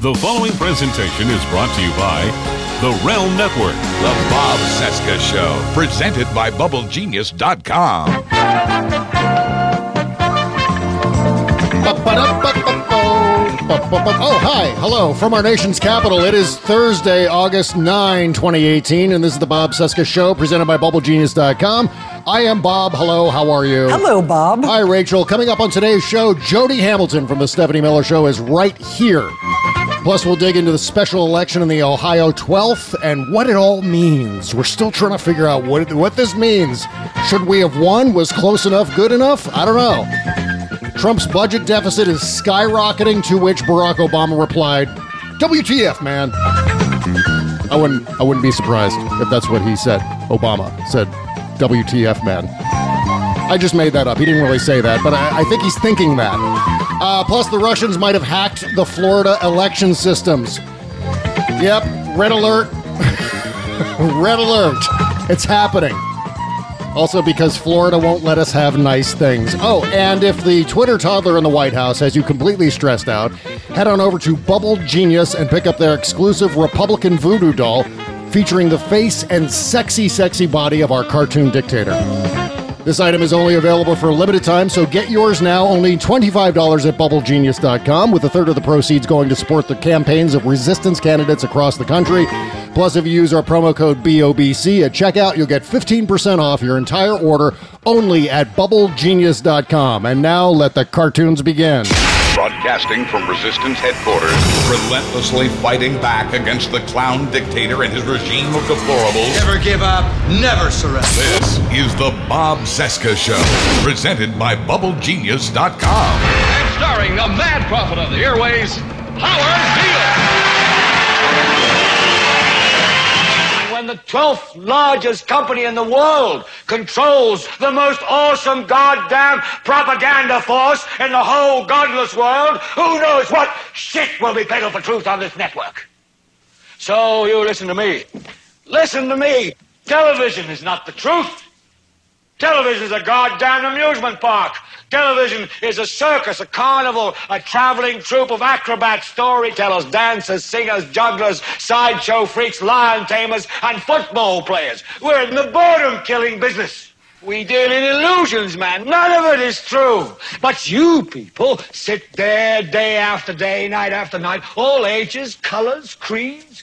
The following presentation is brought to you by the Realm Network. The Bob Cesca Show, presented by BubbleGenius.com. Oh, hi. Hello. From our nation's capital, it is Thursday, August 9, 2018, and this is the Bob Cesca Show presented by BubbleGenius.com. I am Bob. Hello. How are you? Hello, Bob. Hi, Rachel. Coming up on today's show, Jody Hamilton from The Stephanie Miller Show is right here. Plus, we'll dig into the special election in the Ohio 12th and what it all means. We're still trying to figure out what, what this means. Should we have won? Was close enough good enough? I don't know. Trump's budget deficit is skyrocketing, to which Barack Obama replied, WTF, man. I wouldn't I wouldn't be surprised if that's what he said. Obama said, WTF, man. I just made that up. He didn't really say that, but I, I think he's thinking that. Uh, plus, the Russians might have hacked the Florida election systems. Yep, red alert. red alert. It's happening. Also, because Florida won't let us have nice things. Oh, and if the Twitter toddler in the White House has you completely stressed out, head on over to Bubble Genius and pick up their exclusive Republican voodoo doll featuring the face and sexy, sexy body of our cartoon dictator. This item is only available for a limited time, so get yours now. Only $25 at BubbleGenius.com, with a third of the proceeds going to support the campaigns of resistance candidates across the country. Plus, if you use our promo code BOBC at checkout, you'll get 15% off your entire order only at BubbleGenius.com. And now let the cartoons begin. Broadcasting from Resistance headquarters, relentlessly fighting back against the clown dictator and his regime of deplorables. Never give up, never surrender. This is the Bob Cesca Show, presented by BubbleGenius.com. and starring the mad prophet of the airways, Howard Beale. When the 12th largest company in the world controls the most awesome goddamn propaganda force in the whole godless world, who knows what shit will be peddled for truth on this network? So you listen to me. Listen to me. Television is not the truth. Television is a goddamn amusement park. Television is a circus, a carnival, a traveling troupe of acrobats, storytellers, dancers, singers, jugglers, sideshow freaks, lion tamers, and football players. We're in the boredom killing business. We deal in illusions, man. None of it is true. But you people sit there day after day, night after night, all ages, colors, creeds.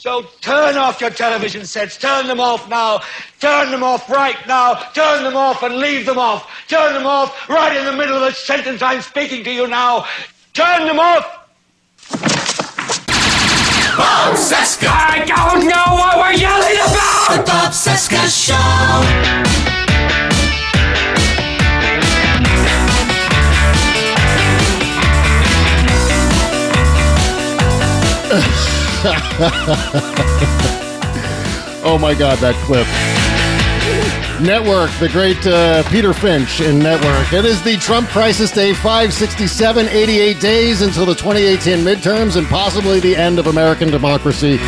So turn off your television sets. Turn them off now. Turn them off right now. Turn them off and leave them off. Turn them off right in the middle of the sentence I'm speaking to you now. Turn them off. Bob Cesca! I don't know what we're yelling about. The Bob Cesca Show. Oh my God, that clip. Network, the great uh, Peter Finch in Network. It is the Trump crisis day 567, 88 days until the 2018 midterms and possibly the end of American democracy.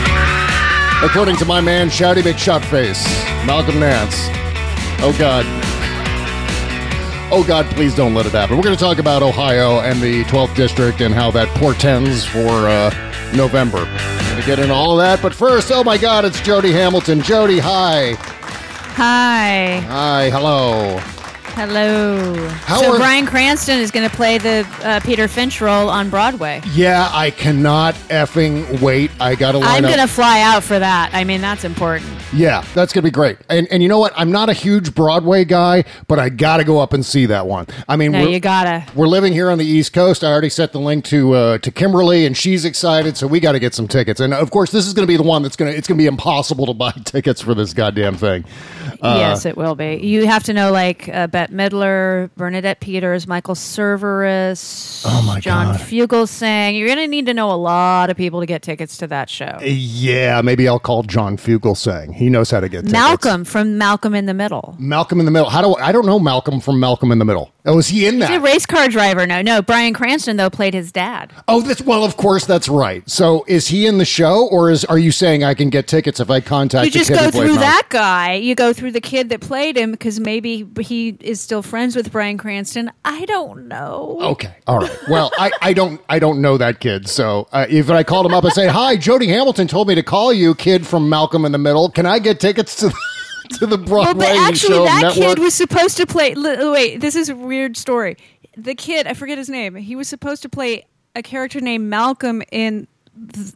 According to my man, Shouty McShotface, Malcolm Nance. Oh God. Oh God, please don't let it happen. We're going to talk about Ohio and the 12th district and how that portends for uh, November. I'm Going to get into all of that, but first, oh my God, it's Jody Hamilton. Jody, hi. Hi. Hi, hello. Hello. How so are- Bryan Cranston is going to play the uh, Peter Finch role on Broadway. Yeah, I cannot effing wait. I got to line I'm up. going to fly out for that. I mean, that's important. Yeah, that's gonna be great. And and you know what? I'm not a huge Broadway guy, but I gotta go up and see that one. I mean, No, we're, you gotta. we're living here on the East Coast. I already set the link to uh, to Kimberly, and she's excited. So we got to get some tickets. And of course, this is gonna be the one that's gonna it's gonna be impossible to buy tickets for this goddamn thing. Uh, yes, it will be. You have to know like uh, Bette Midler, Bernadette Peters, Michael Cerveris, Oh, my John God. Fugelsang. You're going to need to know a lot of people to get tickets to that show. Yeah, maybe I'll call John Fugelsang. He knows how to get tickets. Malcolm from Malcolm in the Middle. Malcolm in the Middle. How do I, I don't know Malcolm from Malcolm in the Middle? Oh, was he in that? He's a race car driver. No, no. Bryan Cranston though played his dad. Oh, that's well. Of course, that's right. So, is he in the show, or is are you saying I can get tickets if I contact? You just go through that guy. You go through the kid that played him because maybe he is still friends with Bryan Cranston. I don't know. Okay, all right. Well, I, I don't I don't know that kid. So uh, if I called him up and say, "Hi, Jody Hamilton told me to call you, kid from Malcolm in the Middle. Can I get tickets to the, to the Well, Broadway but actually, show that network?" kid was supposed to play. li- Wait, this is a weird story. The kid, I forget his name. He was supposed to play a character named Malcolm in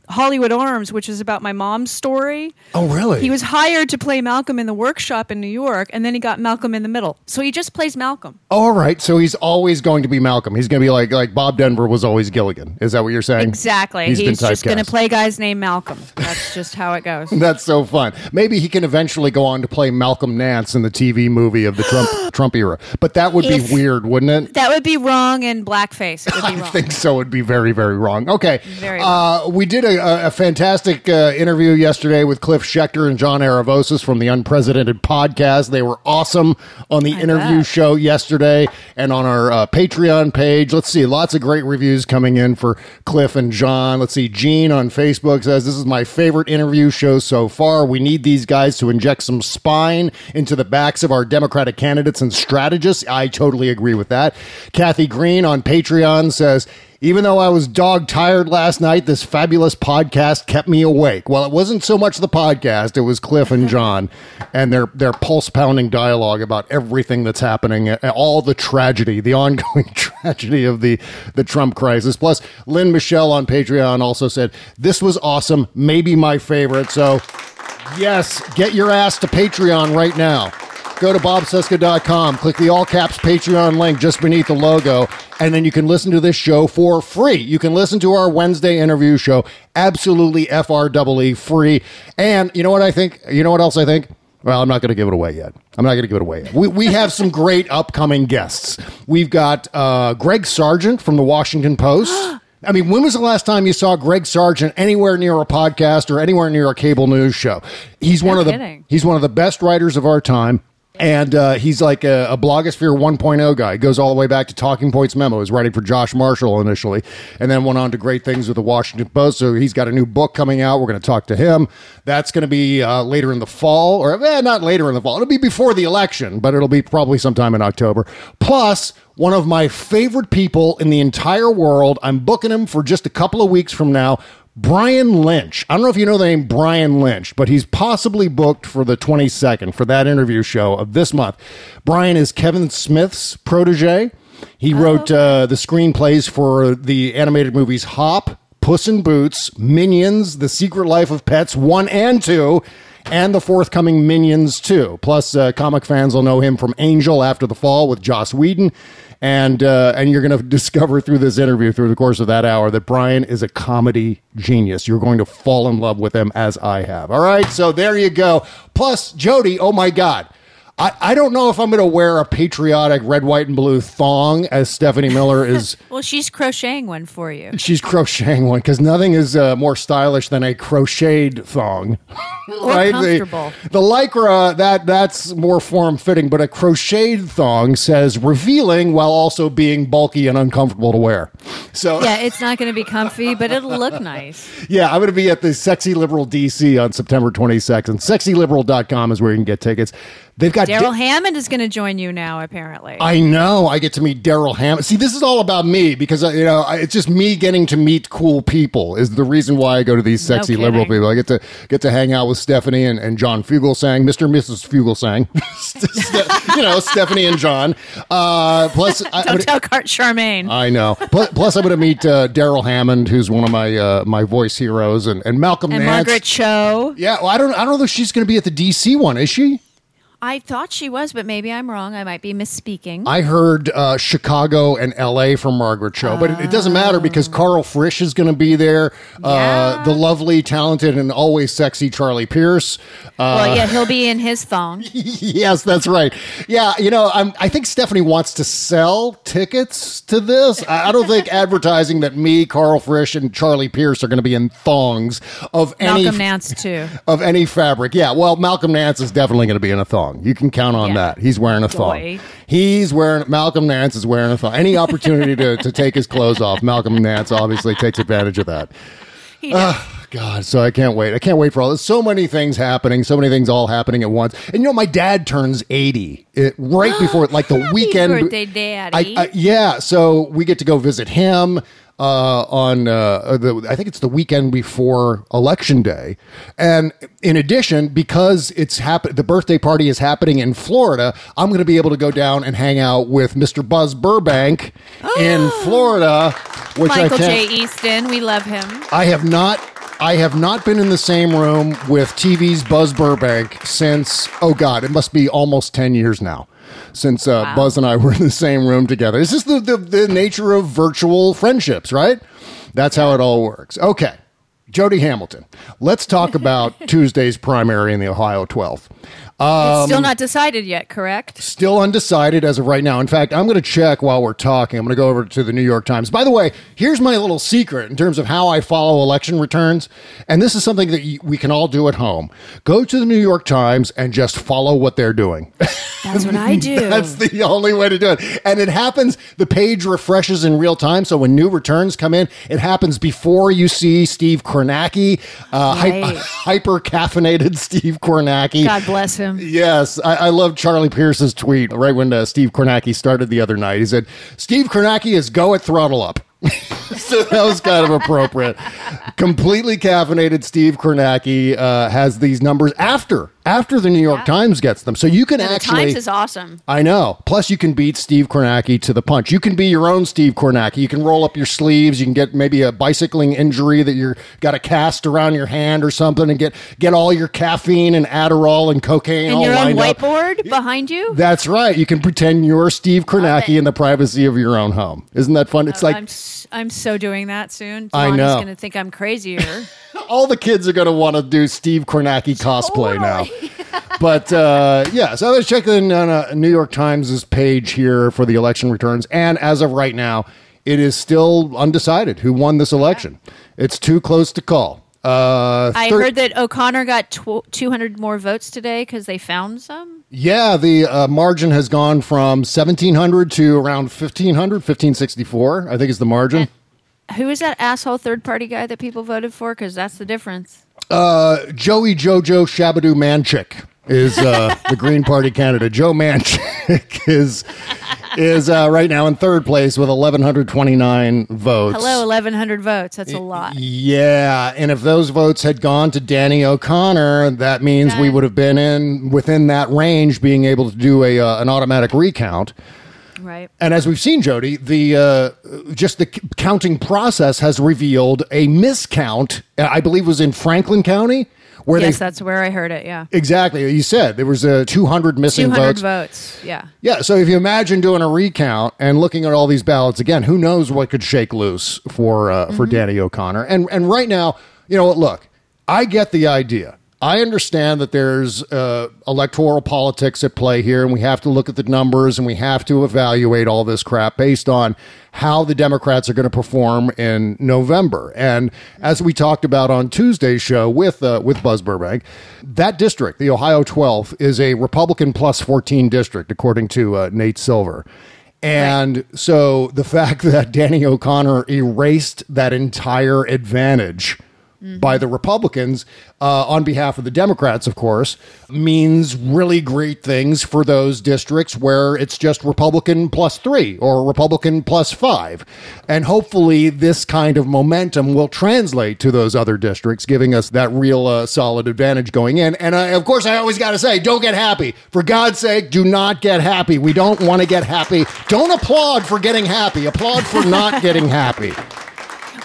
Hollywood Arms, which is about my mom's story. oh, really? He was hired to play Malcolm in the workshop in New York, and then he got Malcolm in the Middle. So he just plays Malcolm. all right. So he's always going to be Malcolm. He's going to be like like Bob Denver was always Gilligan. Is that what you're saying? Exactly. He's just going to play guys named Malcolm. That's just how it goes. That's so fun. Maybe he can eventually go on to play Malcolm Nance in the TV movie of the Trump Trump era. But that would If- be weird, wouldn't it? That would be wrong in blackface. It would be I think so. It'd be very, very wrong. Okay. Very uh, we did a, a, fantastic uh, interview yesterday with Cliff Schechter and John Aravosis from the Unprecedented podcast. They were awesome on the I interview bet. show yesterday and on our uh, Patreon page. Let's see. Lots of great reviews coming in for Cliff and John. Let's see. Gene on Facebook says, This is my favorite interview show so far. We need these guys to inject some spine into the backs of our Democratic candidates and strategists. I totally agree with that. Kathy Green on Patreon says, even though I was dog tired last night, this fabulous podcast kept me awake. Well, it wasn't so much the podcast; it was Cliff and John and their their pulse pounding dialogue about everything that's happening, all the tragedy, the ongoing tragedy of the the Trump crisis. Plus, Lynn Michelle on Patreon also said this was awesome, maybe my favorite. So, yes, get your ass to Patreon right now. Go to bobcesca.com, click the all caps Patreon link just beneath the logo, and then you can listen to this show for free. You can listen to our Wednesday interview show absolutely FREE free. And you know what I think? You know what else I think? Well, I'm not going to give it away yet. I'm not going to give it away yet. We, we have some great upcoming guests. We've got uh, Greg Sargent from the Washington Post. I mean, when was the last time you saw Greg Sargent anywhere near a podcast or anywhere near a cable news show? He's one No of the kidding. he's one of the best writers of our time. And uh, he's like a, a blogosphere 1.0 guy. He goes all the way back to Talking Points Memo. He was writing for Josh Marshall initially, and then went on to great things with the Washington Post. So he's got a new book coming out. We're going to talk to him. That's going to be uh, later in the fall, or eh, not later in the fall. It'll be before the election, but it'll be probably sometime in October. Plus, one of my favorite people in the entire world. I'm booking him for just a couple of weeks from now. Brian Lynch. I don't know if you know the name Brian Lynch, but he's possibly booked for the 22nd for that interview show of this month. Brian is Kevin Smith's protege. He wrote uh, the screenplays for the animated movies Hop, Puss in Boots, Minions, The Secret Life of Pets 1 and 2, and the forthcoming Minions 2. Plus, uh, comic fans will know him from Angel After the Fall with Joss Whedon. And uh, and you're going to discover through this interview, through the course of that hour, that Brian is a comedy genius. You're going to fall in love with him as I have. All right, so there you go. Plus, Jody, oh my God. I, I don't know if I'm going to wear a patriotic red, white, and blue thong as Stephanie Miller is. Well, she's crocheting one for you. She's crocheting one because nothing is uh, more stylish than a crocheted thong, Or comfortable. The, the lycra that that's more form fitting, but a crocheted thong says revealing while also being bulky and uncomfortable to wear. So Yeah, it's not going to be comfy, but it'll look nice. yeah, I'm going to be at the Sexy Liberal DC on September 22nd. SexyLiberal.com is where you can get tickets. They've got Darrell Hammond is going to join you now, apparently. I know. I get to meet Darrell Hammond. See, this is all about me because uh, you know it's just me getting to meet cool people is the reason why I go to these sexy kidding. liberal people. I get to get to hang out with Stephanie and, and John Fugelsang, Mr. and Mrs. Fugelsang, you know Stephanie and John. Uh, plus, I, Don't tell Cart Charmaine. I know. Plus, plus I'm going to meet uh, Darrell Hammond, who's one of my uh, my voice heroes, and, and Malcolm and Nance. Margaret Cho. Yeah, well, I don't I don't know if she's going to be at the DC one. Is she? I thought she was, but maybe I'm wrong. I might be misspeaking. I heard uh, Chicago and L.A. from Margaret Cho, but it, it doesn't matter because Karl Frisch is going to be there. Uh, the lovely, talented, and always sexy Charlie Pierce. Uh, well, yeah, he'll be in his thong. yes, that's right. Yeah, you know, I'm, I think Stephanie wants to sell tickets to this. I, I don't think advertising that me, Karl Frisch, and Charlie Pierce are going to be in thongs of any Malcolm Nance too. of any fabric. Yeah, well, Malcolm Nance is definitely going to be in a thong. You can count on Yeah. that. He's wearing a thong. Boy. He's wearing Malcolm Nance is wearing a thong. Any opportunity to, to take his clothes off, Malcolm Nance obviously takes advantage of that. He does. God, so I can't wait. I can't wait for all this. So many things happening. So many things all happening at once. And you know, my dad turns eighty it, right before, like the Happy weekend. birthday, Daddy. I, I, yeah, so we get to go visit him uh, on uh, the. I think it's the weekend before election day, and in addition, because it's happen, the birthday party is happening in Florida. I'm going to be able to go down and hang out with Mr. Buzz Burbank in Florida, which Michael I J. can't. Easton, we love him. I have not. I have not been in the same room with TV's Buzz Burbank since. Oh God, it must be almost ten years now since uh, Wow. Buzz and I were in the same room together. This is the, the the nature of virtual friendships, right? That's how it all works. Okay, Jody Hamilton. Let's talk about Tuesday's primary in the Ohio 12th. It's Um, still not decided yet, correct? Still undecided as of right now. In fact, I'm going to check while we're talking. I'm going to go over to the New York Times. By the way, here's my little secret in terms of how I follow election returns. And this is something that we can all do at home. Go to the New York Times and just follow what they're doing. That's what I do. That's the only way to do it. And it happens, the page refreshes in real time. So when new returns come in, it happens before you see Steve Kornacki, uh, Right. hyper caffeinated Steve Kornacki. God bless him. Yes, I, I love Charlie Pierce's tweet right when uh, Steve Kornacki started the other night. He said, Steve Kornacki is go at throttle up. so that was kind of appropriate. Completely caffeinated Steve Kornacki uh, has these numbers after after the New York Times gets them. So you can The actually Times is awesome. I know. Plus, you can beat Steve Kornacki to the punch. You can be your own Steve Kornacki. You can roll up your sleeves. You can get maybe a bicycling injury that you're got a cast around your hand or something, and get get all your caffeine and Adderall and cocaine And all your own lined up. whiteboard behind you? That's right. You can pretend you're Steve Kornacki in the privacy of your own home. Isn't that fun? It's oh, like I'm, s- I'm so doing that soon. I know. is going to think I'm crazier. all the kids are going to want to do Steve Kornacki cosplay now. but uh, yeah, so I was checking on uh, New York Times' page here for the election returns, and as of right now, it is still undecided who won this election. It's too close to call. Uh, I thir- heard that O'Connor got tw- 200 more votes today because they found some. Yeah, the uh, margin has gone from 1700 to around 1500, 1564, I think is the margin. Who is that asshole third party guy that people voted for? Because that's the difference. Uh, Joey Jojo Shabadoo Manchik is uh, the Green Party candidate. Joe Manchik is is uh, right now in third place with 1129 votes. Hello, 1,100 votes. That's a lot. Yeah, and if those votes had gone to Danny O'Connor, that means we would have been in within that range, being able to do a uh, an automatic recount. Right. And as we've seen, Jody, the uh, just the c- counting process has revealed a miscount. uh, I believe was in Franklin County, where Yes, they that's where I heard it. Yeah. exactly you said there was a 200 missing 200 votes. votes. Yeah. Yeah, so if you imagine doing a recount and looking at all these ballots again, who knows what could shake loose for uh, Mm-hmm. for Danny O'Connor? And and right now, you know what? Look, I get the idea. I understand that there's uh, electoral politics at play here, and we have to look at the numbers and we have to evaluate all this crap based on how the Democrats are going to perform in November. And as we talked about on Tuesday's show with uh, with Buzz Burbank, that district, the Ohio 12th, is a Republican plus 14 district, according to uh, Nate Silver. And so the fact that Danny O'Connor erased that entire advantage by the Republicans uh, on behalf of the Democrats, of course, means really great things for those districts where it's just Republican plus three or Republican plus five. And hopefully, this kind of momentum will translate to those other districts, giving us that real uh, solid advantage going in. And I, of course, I always got to say, don't get happy. For God's sake, do not get happy. We don't want to get happy. Don't applaud for getting happy, applaud for not getting happy.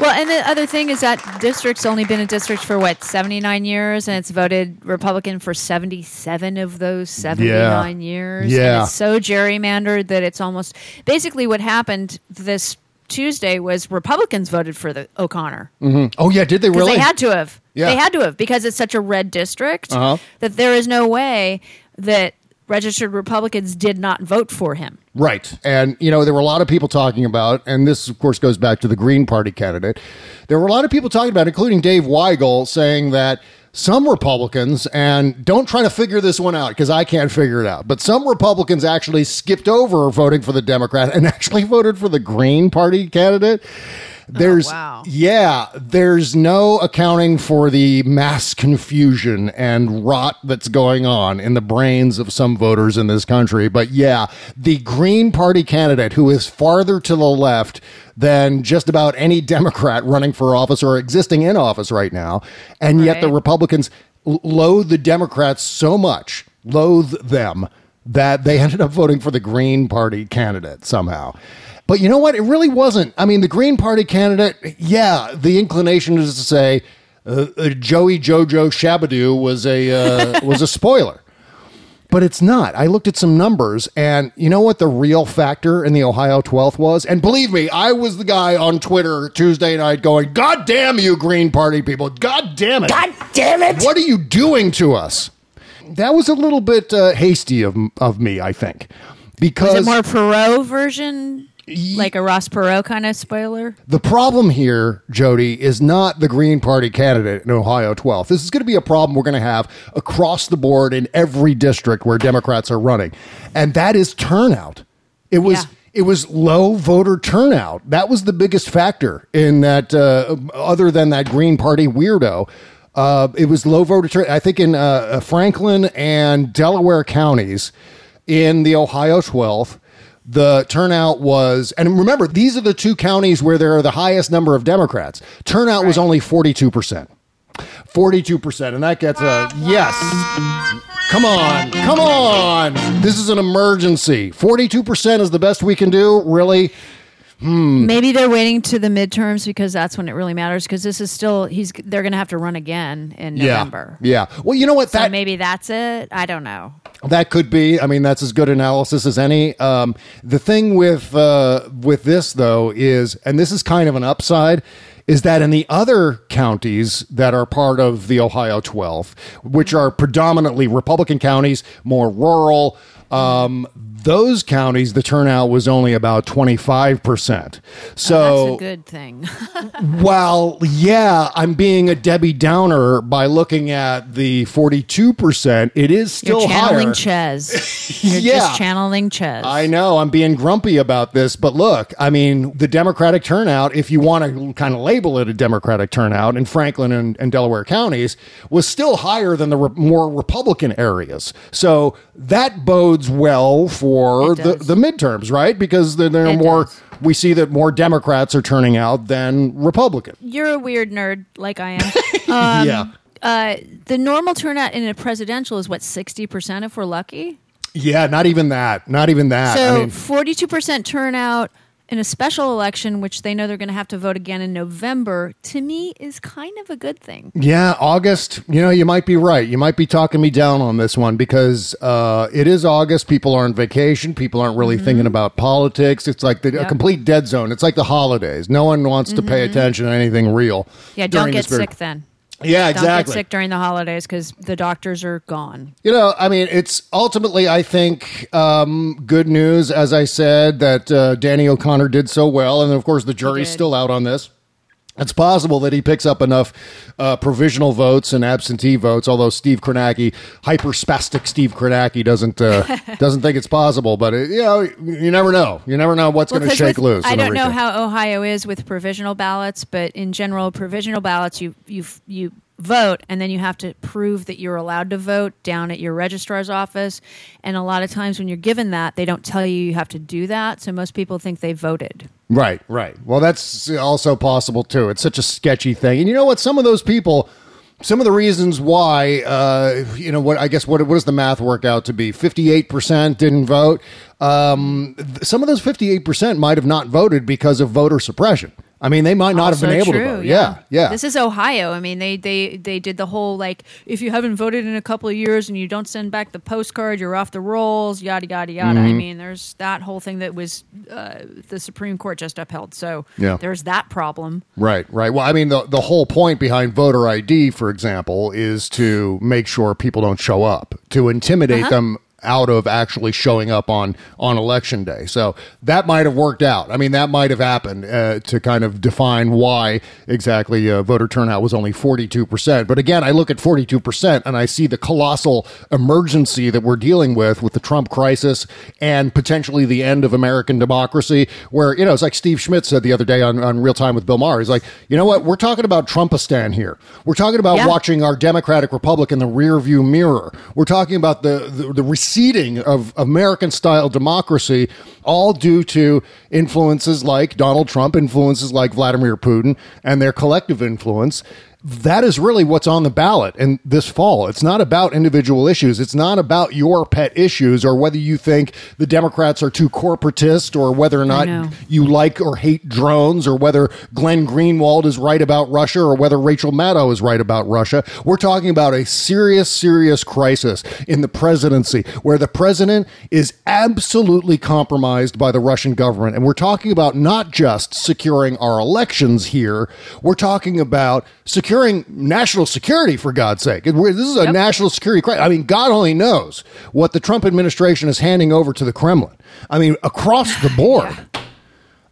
Well, and the other thing is that district's only been a district for what seventy nine years, and it's voted Republican for seventy seven of those seventy nine years. Yeah. and it's so gerrymandered that it's almost basically what happened this Tuesday was Republicans voted for the O'Connor Oh yeah, did they really? they had to have. Yeah. They had to have because it's such a red district Uh-huh. that there is no way that registered Republicans did not vote for him. Right. And, you know, there were a lot of people talking about, and this, of course, goes back to the Green Party candidate. There were a lot of people talking about, including Dave Weigel, saying that some Republicans, and don't try to figure this one out because I can't figure it out, but some Republicans actually skipped over voting for the Democrat and actually voted for the Green Party candidate. Oh, there's, wow. yeah, there's no accounting for the mass confusion and rot that's going on in the brains of some voters in this country. But yeah, the Green Party candidate who is farther to the left than just about any Democrat running for office or existing in office right now. And yet the Republicans loathe the Democrats so much, loathe them, that they ended up voting for the Green Party candidate somehow. But you know what? It really wasn't. I mean, the Green Party candidate, yeah, the inclination is to say uh, uh, Joey Jojo Shabadoo was a uh, was a spoiler. But it's not. I looked at some numbers, and you know what the real factor in the Ohio 12th was? And believe me, I was the guy on Twitter Tuesday night going, God damn you, Green Party people. God damn it. God damn it. What are you doing to us? That was a little bit uh, hasty of, of me, I think. Because Was it more Perot version, like a Ross Perot kind of spoiler? The problem here, Jody, is not the Green Party candidate in Ohio 12th. This is going to be a problem we're going to have across the board in every district where Democrats are running, and that is turnout. It was. Yeah. It was low voter turnout. That was the biggest factor in that. Uh, other than that Green Party weirdo, uh, it was low voter turnout. I think in uh, Franklin and Delaware counties, in the Ohio 12th, the turnout was, and remember, these are the two counties where there are the highest number of Democrats. Turnout was only 42%. 42%. And that gets a yes. Come on. Come on. This is an emergency. 42% is the best we can do. Really? Hmm. Maybe they're waiting to the midterms because that's when it really matters. Because this is still he's they're going to have to run again in November. Yeah. Well, you know what? So That maybe that's it. I don't know. That could be. I mean, that's as good analysis as any. Um, the thing with uh, with this though is, and this is kind of an upside, is that in the other counties that are part of the Ohio 12, which are predominantly Republican counties, more rural. Um, those counties, the turnout was only about 25%. So Oh, that's a good thing. well, yeah, I'm being a Debbie Downer by looking at the 42%. It is still You're channeling higher. Chez. You're Yeah. just channeling Chez. I know I'm being grumpy about this, but look, I mean, the Democratic turnout, if you want to kind of label it a Democratic turnout in Franklin and, and Delaware counties, was still higher than the re- more Republican areas. So that bodes well for It the, the midterms, right? Because there there are more, does. we see that more Democrats are turning out than Republicans. You're a weird nerd like I am. Um, yeah. uh, the normal turnout in a presidential is what sixty percent if we're lucky. Yeah, not even that. Not even that. So I mean, forty-two percent turnout in a special election, which they know they're going to have to vote again in November, to me is kind of a good thing. Yeah, August. You know, you might be right. You might be talking me down on this one because uh, it is August. People are on vacation. People aren't really thinking about politics. It's like the, a Mm-hmm. Complete dead zone. It's like the holidays. No one wants to pay attention to anything real. Mm-hmm. Yeah, don't get sick then. Yeah, Don't exactly. get sick during the holidays because the doctors are gone. You know, I mean, it's ultimately, I think, um, good news, as I said, that uh, Danny O'Connor did so well. And of course, the jury's still out on this. It's possible that he picks up enough uh, provisional votes and absentee votes, although Steve Kornacki, hyperspastic Steve Kornacki, doesn't uh, doesn't think it's possible. But it, you know, you never know. You never know what's going to shake with- loose. I don't know how Ohio is with provisional ballots, but in general, provisional ballots you you you vote and then you have to prove that you're allowed to vote down at your registrar's office. And a lot of times when you're given that, they don't tell you you have to do that. So most people think they voted. Right, right. Well, that's also possible too. It's such a sketchy thing. And you know what? Some of those people, some of the reasons why, uh, you know, what I guess what what does the math work out to be? Fifty eight percent didn't vote. Um, th- some of those fifty eight percent might have not voted because of voter suppression. I mean, they might not Also have been able true, to vote. Yeah, yeah. This is Ohio. I mean, they they they did the whole like if you haven't voted in a couple of years and you don't send back the postcard, you're off the rolls. Yada yada yada. Mm-hmm. I mean, there's that whole thing that was uh, the Supreme Court just upheld. So Yeah. there's that problem. Right, right. Well, I mean, the the whole point behind voter ID, for example, is to make sure people don't show up, to intimidate them out of actually showing up on on election day. So that might have worked out. I mean, that might have happened uh, to kind of define why exactly uh, voter turnout was only forty two percent. But again, I look at forty two percent and I see the colossal emergency that we're dealing with with the Trump crisis and potentially the end of American democracy. Where you know, it's like Steve Schmidt said the other day on on Real Time with Bill Maher. He's like, you know what? We're talking about Trumpistan here. We're talking about Yeah. watching our Democratic Republic in the rearview mirror. We're talking about the the, the receding of American style democracy, all due to influences like Donald Trump, influences like Vladimir Putin, and their collective influence. That is really what's on the ballot in this fall. It's not about individual issues. It's not about your pet issues or whether you think the Democrats are too corporatist or whether or not you like or hate drones or whether Glenn Greenwald is right about Russia or whether Rachel Maddow is right about Russia. We're talking about a serious, serious crisis in the presidency where the president is absolutely compromised by the Russian government. And we're talking about not just securing our elections here, we're talking about securing national security, for God's sake. This is a national security crisis. I mean, God only knows what the Trump administration is handing over to the Kremlin. I mean, across the board.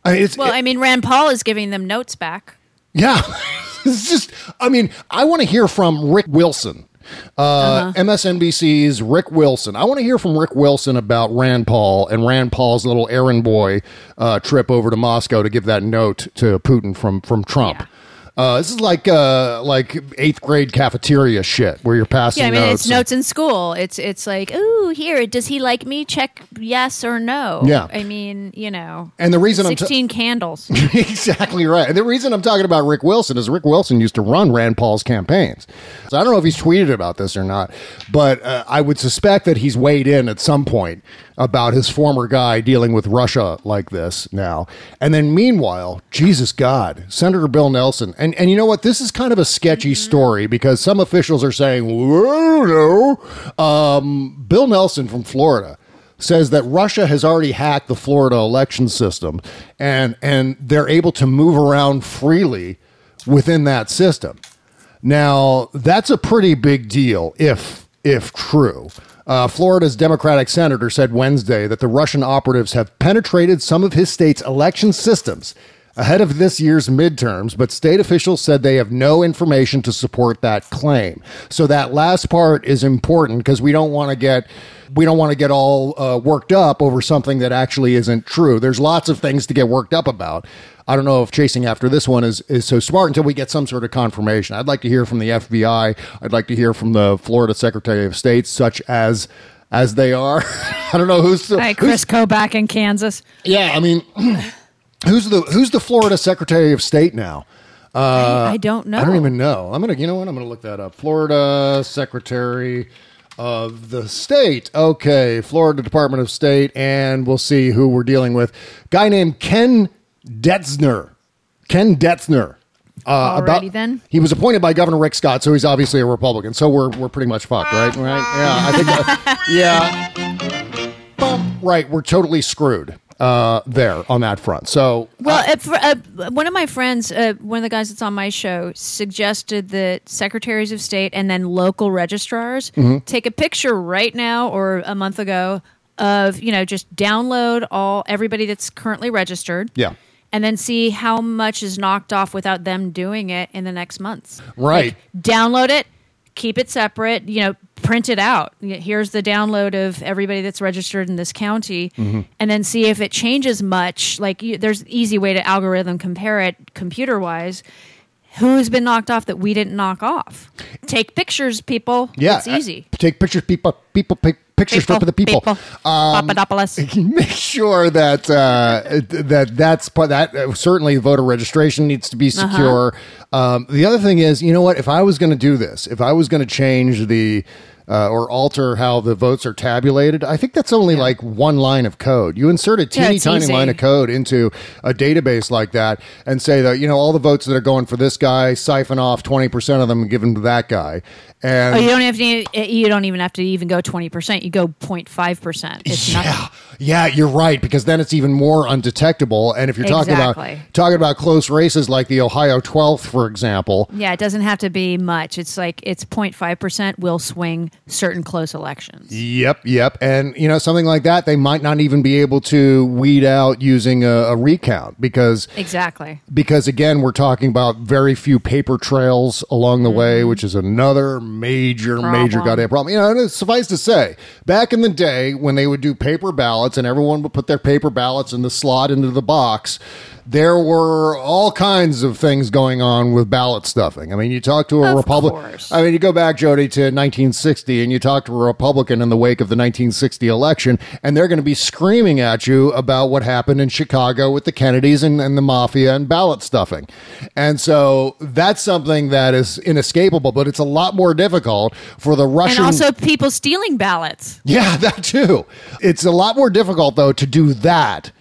I mean, it's, Well, I mean, Rand Paul is giving them notes back. yeah. it's just, I mean, I want to hear from Rick Wilson, uh, MSNBC's Rick Wilson. I want to hear from Rick Wilson about Rand Paul and Rand Paul's little errand boy uh, trip over to Moscow to give that note to Putin from, from Trump. Yeah. Uh, this is like uh, like eighth grade cafeteria shit where you're passing Yeah, I mean, notes. it's notes in school. It's it's like, ooh, here, does he like me? Check yes or no. Yeah. I mean, you know, And the reason I'm t- sixteen candles. exactly right. And the reason I'm talking about Rick Wilson is Rick Wilson used to run Rand Paul's campaigns. So I don't know if he's tweeted about this or not, but uh, I would suspect that he's weighed in at some point about his former guy dealing with Russia like this now. And then meanwhile, Jesus God, Senator Bill Nelson. And, and you know what? This is kind of a sketchy story because some officials are saying, no. Um, Bill Nelson from Florida says that Russia has already hacked the Florida election system and and they're able to move around freely within that system. Now, that's a pretty big deal if if true. Uh, Florida's Democratic senator said Wednesday that the Russian operatives have penetrated some of his state's election systems ahead of this year's midterms, but state officials said they have no information to support that claim. So that last part is important because we don't want to get we don't want to get all uh, worked up over something that actually isn't true. There's lots of things to get worked up about. I don't know if chasing after this one is, is so smart until we get some sort of confirmation. I'd like to hear from the FBI. I'd like to hear from the Florida Secretary of State, such as as they are. I don't know who's the who's- Chris Kobach in Kansas. yeah, I mean, who's the who's the Florida Secretary of State now? I, I don't know. Uh, I don't even know. I'm gonna, you know what? I'm gonna look that up. Florida Secretary of the State. Okay, Florida Department of State, and we'll see who we're dealing with. Guy named Ken Detzner. Ken Detzner. Uh, Alrighty then. He was appointed by Governor Rick Scott, so he's obviously a Republican. So we're we're pretty much fucked, right? Right? Yeah, I think. uh, yeah. Right, we're totally screwed uh, there on that front. So Well, uh, for, uh, one of my friends, uh, one of the guys that's on my show, suggested that secretaries of state and then local registrars Mm-hmm. take a picture right now or a month ago of you know just download all everybody that's currently registered. Yeah. And then see how much is knocked off without them doing it in the next months. Right. download it, keep it separate, you know, print it out. Here's the download of everybody that's registered in this county, Mm-hmm. and then see if it changes much. Like, you, there's easy way to algorithm compare it computer wise. Who's been knocked off that we didn't knock off? Take pictures, people. Yeah, it's easy. uh, take pictures, people, people, pic- pictures for the people. Um, Papadopoulos. Make sure that uh, that that's that uh, certainly voter registration needs to be secure. Um, the other thing is, you know what? If I was going to do this, if I was going to change the uh, or alter how the votes are tabulated. I think that's only like one line of code. You insert a teeny it's tiny easy. line of code into a database like that and say that, you know, all the votes that are going for this guy, siphon off 20% of them and give them to that guy. And Oh, you don't have to. You don't even have to even go twenty percent. You go 05 percent. It's yeah, nothing. yeah, you're right because then it's even more undetectable. And if you're talking Exactly. about talking about close races like the Ohio 12th, for example, Yeah, it doesn't have to be much. It's like it's 05 percent will swing certain close elections. Yep, yep. And, you know, something like that, they might not even be able to weed out using a, a recount because Exactly. because again we're talking about very few paper trails along the way which is another major major Mm-hmm. Goddamn problem you know suffice to say back in the day when they would do paper ballots and everyone would put their paper ballots in the slot into the box there were all kinds of things going on with ballot stuffing i mean you talk to a republican i mean you go back jody to 1960 and you talk to a republican in the wake of the 1960 election and they're going to be screaming at you about what happened in chicago with the kennedys and, and the mafia and ballot stuffing and so that's something that is inescapable but it's a lot more difficult for the russian And also people stealing ballots. yeah, that too. It's a lot more difficult, though, to do that.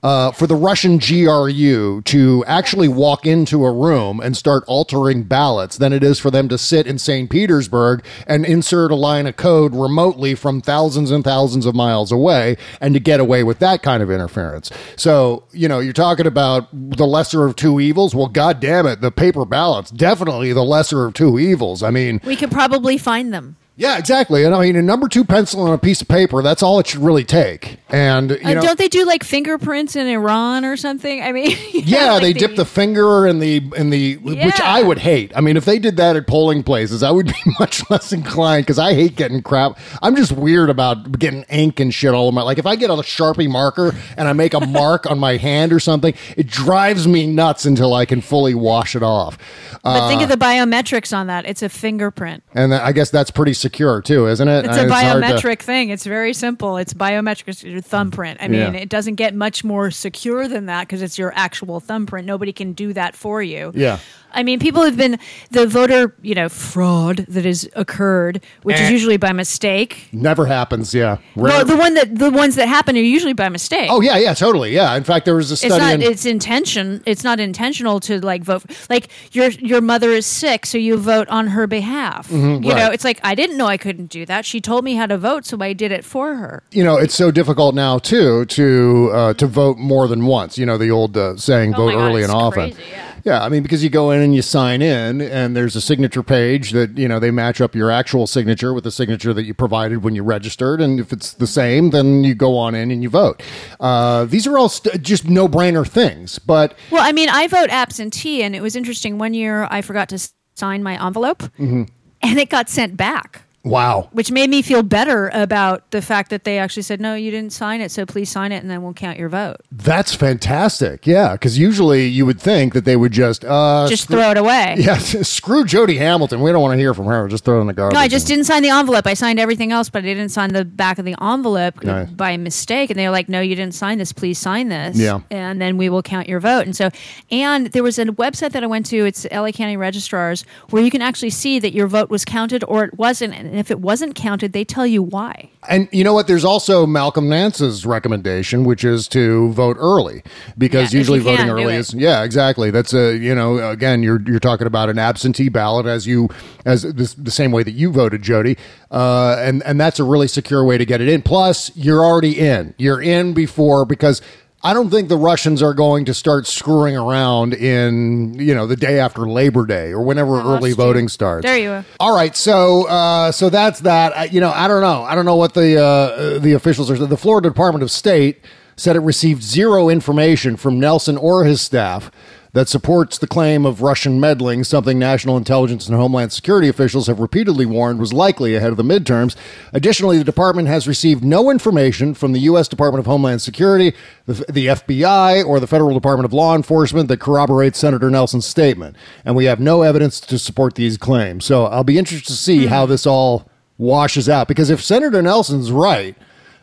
Uh, for the Russian GRU to actually walk into a room and start altering ballots than it is for them to sit in St. Petersburg and insert a line of code remotely from thousands and thousands of miles away and to get away with that kind of interference. So, you know, you're talking about the lesser of two evils. Well, God damn it, the paper ballots, definitely the lesser of two evils. I mean, We could probably find them. Yeah, exactly. And I mean, a number two pencil on a piece of paper, that's all it should really take. And, you Uh, know, don't they do like fingerprints in Iran or something? I mean, know, yeah, like they dip the finger in the, in the, which I would hate. I mean, if they did that at polling places, I would be much less inclined because I hate getting crap. I'm just weird about getting ink and shit all over my, like if I get a Sharpie marker and I make a mark on my hand or something, it drives me nuts until I can fully wash it off. But Uh, think of the biometrics on that. It's a fingerprint. and I guess that's pretty secure too, isn't it? It's a hard to- biometric thing. It's very simple. It's biometric. It's your thumbprint. I mean, Yeah. it doesn't get much more secure than that because it's your actual thumbprint. Nobody can do that for you. Yeah. I mean, people have been the voter, you know, fraud that has occurred, which Eh. is usually by mistake. Never happens. Yeah. Well, Rare- the one that the ones that happen are usually by mistake. Oh yeah, yeah, totally. Yeah. In fact, there was a study. it's not in, it's intention it's not intentional to like vote like your your mother is sick so you vote on her behalf you know Mm-hmm, right. it's like i didn't know i couldn't do that she told me how to vote so i did it for her you know, it's so difficult now too to uh, to vote more than once. You know, the old uh, saying, Oh "Vote God, early and often." crazy, yeah. Yeah, I mean, because you go in and you sign in, and there's a signature page that you know they match up your actual signature with the signature that you provided when you registered, and if it's the same, then you go on in and you vote. Uh, these are all st- just no brainer things, but well i mean i vote absentee and it was interesting one year i forgot to sign my envelope Mm-hmm. and it got sent back wow, which made me feel better about the fact that they actually said no you didn't sign it so please sign it and then we'll count your vote that's fantastic. Yeah, because usually you would think that they would just uh, just screw- throw it away Yeah, screw Jody Hamilton. We don't want to hear from her. Just throw it in the garbage. No, I just didn't sign the envelope. I signed everything else, but I didn't sign the back of the envelope Nice. by mistake. And they were like, "No, you didn't sign this. Please sign this." Yeah. and then we will count your vote. And so, and there was a website that I went to. It's LA County Registrars, where you can actually see that your vote was counted or it wasn't. And if it wasn't counted, they tell you why. And you know what? There's also Malcolm Nance's recommendation, which is to vote early because Yeah, usually voting early is yeah, exactly. That's a you know again you're you're talking about an absentee ballot as you as this, the same way that you voted, Jody, uh, and and that's a really secure way to get it in. Plus, you're already in. You're in before because. I don't think the Russians are going to start screwing around in, you know, the day after Labor Day or whenever early you. voting starts. There you are. All right, so uh, so that's that. I, you know, I don't know. I don't know what the uh, the officials are. The Florida Department of State said it received zero information from Nelson or his staff that supports the claim of Russian meddling, something national intelligence and homeland security officials have repeatedly warned was likely ahead of the midterms. Additionally, the department has received no information from the U.S. Department of Homeland Security, the, the FBI, or the Federal Department of Law Enforcement that corroborates Senator Nelson's statement. And we have no evidence to support these claims. So I'll be interested to see hmm. how this all washes out. Because if Senator Nelson's right,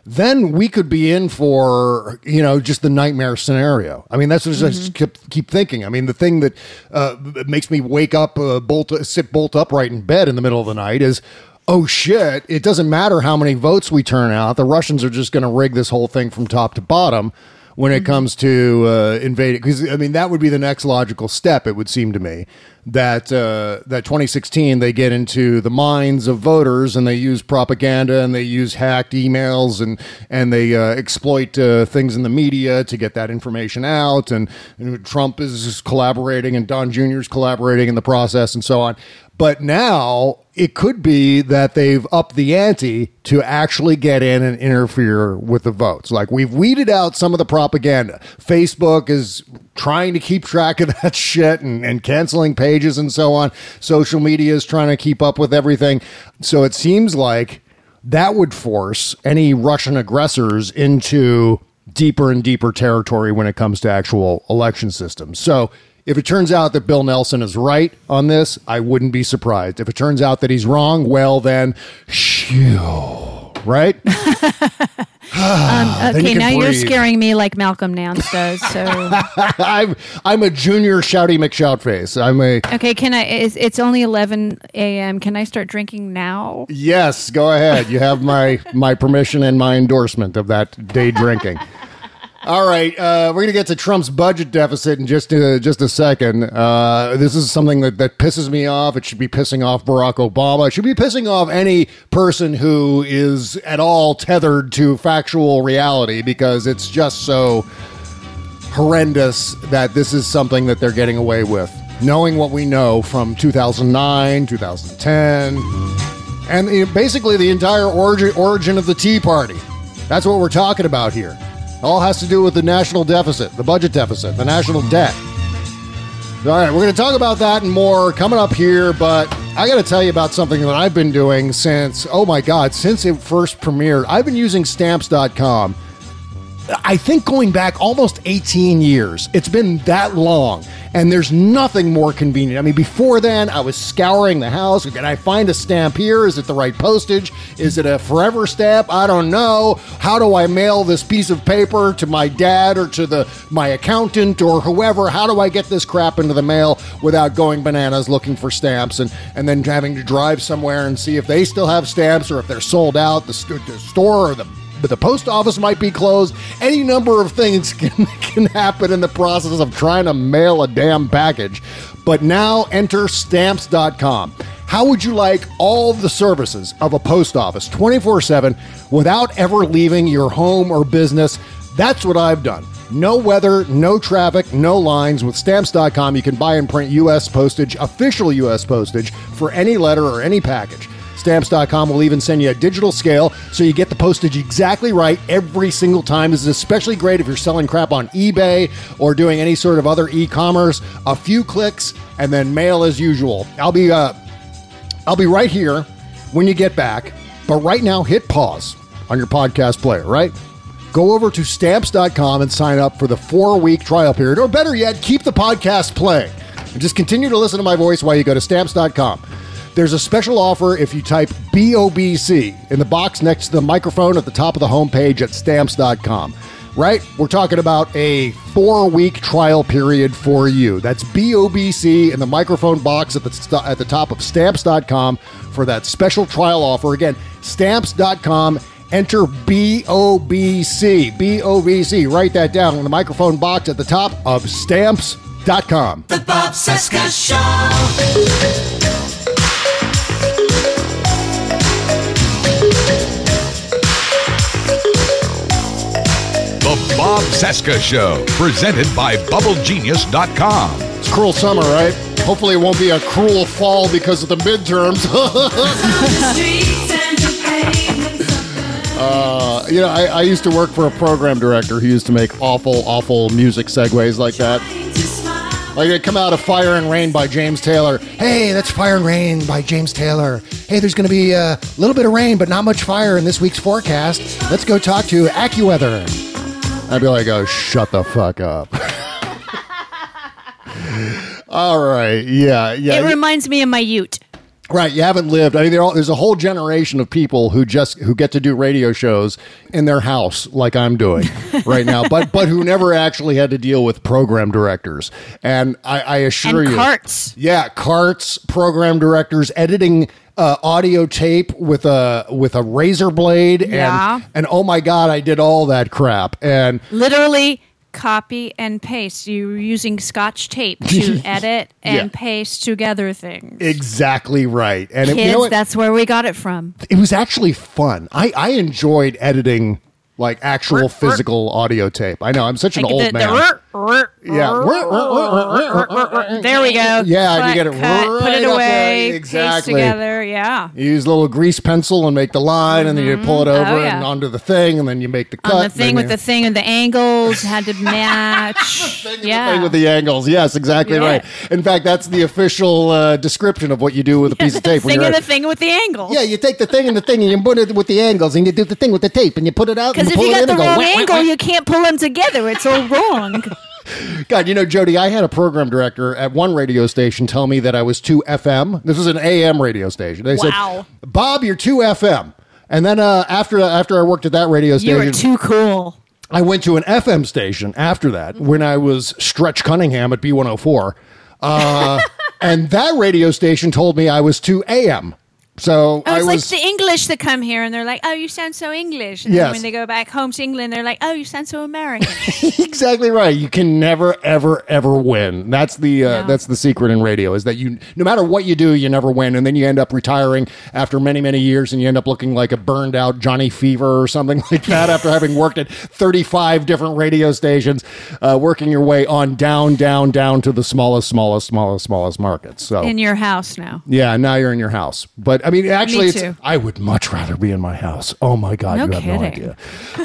then we could be in for you know just the nightmare scenario. I mean, that's what I just keep, keep thinking. I mean, the thing that uh, makes me wake up, uh, bolt, sit bolt upright in bed in the middle of the night is oh shit, it doesn't matter how many votes we turn out. The Russians are just going to rig this whole thing from top to bottom when it comes to uh, invading. Because I mean, that would be the next logical step. It would seem to me that uh, that 2016 they get into the minds of voters and they use propaganda and they use hacked emails and and they uh, exploit uh, things in the media to get that information out. And, and Trump is collaborating and Don Jr. is collaborating in the process and so on. But now it could be that they've upped the ante to actually get in and interfere with the votes. Like we've weeded out some of the propaganda. Facebook is trying to keep track of that shit and, and canceling pages and so on. Social media is trying to keep up with everything. So it seems like that would force any Russian aggressors into deeper and deeper territory when it comes to actual election systems. So if it turns out that Bill Nelson is right on this, I wouldn't be surprised. If it turns out that he's wrong, well then, shoo, right? Um, you okay, can now you're scaring me like Malcolm Nance does. So I'm I'm a junior shouty McShoutface. I'm a okay, can I? It's, it's only 11 a.m. Can I start drinking now? yes. Go ahead. You have my my permission and my endorsement of that day drinking. All right, uh, we're gonna get to Trump's budget deficit in just a, just a second. Uh, this is something that, that pisses me off. It should be pissing off Barack Obama. It should be pissing off any person who is at all tethered to factual reality because it's just so horrendous that this is something that they're getting away with. Knowing what we know from 2009, 2010, and uh, basically the entire origin, origin of the Tea Party. That's what we're talking about here. All has to do with the national deficit, the budget deficit, the national debt. All right, we're going to talk about that and more coming up here, but I got to tell you about something that I've been doing since, oh my God, since it first premiered. I've been using stamps.com. I think going back almost 18 years. It's been that long, and there's nothing more convenient. I mean, before then, I was scouring the house. Can I find a stamp here? Is it the right postage? Is it a forever stamp? I don't know. How do I mail this piece of paper to my dad or to the my accountant or whoever? How do I get this crap into the mail without going bananas looking for stamps and and then having to drive somewhere and see if they still have stamps or if they're sold out? The, st- the store or the but the post office might be closed. Any number of things can, can happen in the process of trying to mail a damn package. But now enter stamps.com. How would you like all the services of a post office 24 7 without ever leaving your home or business? That's what I've done. No weather, no traffic, no lines. With stamps.com, you can buy and print U.S. postage, official U.S. postage, for any letter or any package. Stamps.com will even send you a digital scale so you get the postage exactly right every single time. This is especially great if you're selling crap on eBay or doing any sort of other e commerce. A few clicks and then mail as usual. I'll be, uh, I'll be right here when you get back. But right now, hit pause on your podcast player, right? Go over to stamps.com and sign up for the four week trial period, or better yet, keep the podcast playing. And just continue to listen to my voice while you go to stamps.com. There's a special offer if you type BOBC in the box next to the microphone at the top of the homepage at stamps.com. Right? We're talking about a four week trial period for you. That's BOBC in the microphone box at the, st- at the top of stamps.com for that special trial offer. Again, stamps.com. Enter BOBC. BOBC. Write that down in the microphone box at the top of stamps.com. The Bob Cesca Show. Cesca Show, presented by BubbleGenius.com. It's cruel summer, right? Hopefully, it won't be a cruel fall because of the midterms. uh, you know, I, I used to work for a program director who used to make awful, awful music segues like that. Like it come out of Fire and Rain by James Taylor. Hey, that's Fire and Rain by James Taylor. Hey, there's going to be a little bit of rain, but not much fire in this week's forecast. Let's go talk to AccuWeather. I'd be like, oh, shut the fuck up. All right, yeah, yeah. It reminds me of my Ute. Right, you haven't lived. I mean, are- there's a whole generation of people who just who get to do radio shows in their house, like I'm doing right now, but but who never actually had to deal with program directors. And I, I assure And you, carts. yeah, carts, program directors, editing uh, audio tape with a with a razor blade, Yeah. and and oh my god, I did all that crap, and Literally copy and paste. You were using scotch tape to edit and Yeah. paste together things. exactly right. And it, Kids, you know what? that's where we got it from. it was actually fun. I I enjoyed editing like actual physical audio tape. I know I'm such an Like old the- the man. rrr, Yeah. There we go. Yeah, and you get it Cut, put it away. Exactly. together. Yeah. You use a little grease pencil and make the line, and then you pull it over Oh, yeah. and onto the thing, and then you make the cut. On the thing with you- the thing and the angles had to match. yeah. thing with the angles. Yes, exactly Yeah. right. In fact, that's the official uh, description of what you do with a piece of tape. thing and the thing with the angles. yeah, you take the thing and the thing, and you put it with the angles, and you do the thing with the tape, and you put it out. Because if pull you got the wrong angle, you can't pull them together. It's all wrong. God, you know, Jody, I had a program director at one radio station tell me that I was too FM. This was an AM radio station. They Wow. said, "Bob, you're too FM." And then uh, after after I worked at that radio station, you station, are too cool. I went to an FM station after that when I was Stretch Cunningham at B104. Uh, and that radio station told me I was too AM. So Oh, I it's like the English that come here and they're like, "Oh, you sound so English." And then Yes. when they go back home to England, they're like, "Oh, you sound so American." exactly right. You can never, ever, ever win. That's the uh, No. that's the secret in radio is that you, no matter what you do, you never win, and then you end up retiring after many, many years, and you end up looking like a burned out Johnny Fever or something like that after having worked at thirty five different radio stations, uh, working your way on down, down, down to the smallest, smallest, smallest, smallest markets. So in your house now. yeah, now you're in your house. But I mean, actually, it's. I would much rather be in my house. Oh my god, No you have no idea.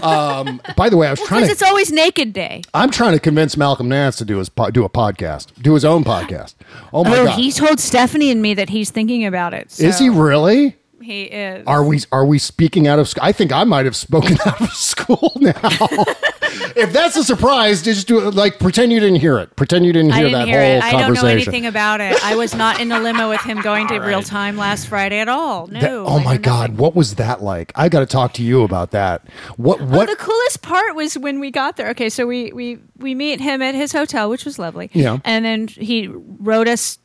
Um, by the way, I was trying to. it's always naked day. I'm trying to convince Malcolm Nance to do his po- do a podcast, do his own podcast. Oh my oh, god, he told Stephanie and me that he's thinking about it. is so he really? He is. Are we are we speaking out of? sc- I think I might have spoken out of school now. if that's a surprise, just do it like pretend you didn't hear it. Pretend you didn't hear didn't that hear whole it. I don't know anything about it. I was not in the limo with him going to real time last Friday at all. No. That- oh I my god, what was that like? I got to talk to you about that. What Oh, what? the coolest part was when we got there. Okay, so we we we meet him at his hotel, which was lovely. Yeah. and then he wrote us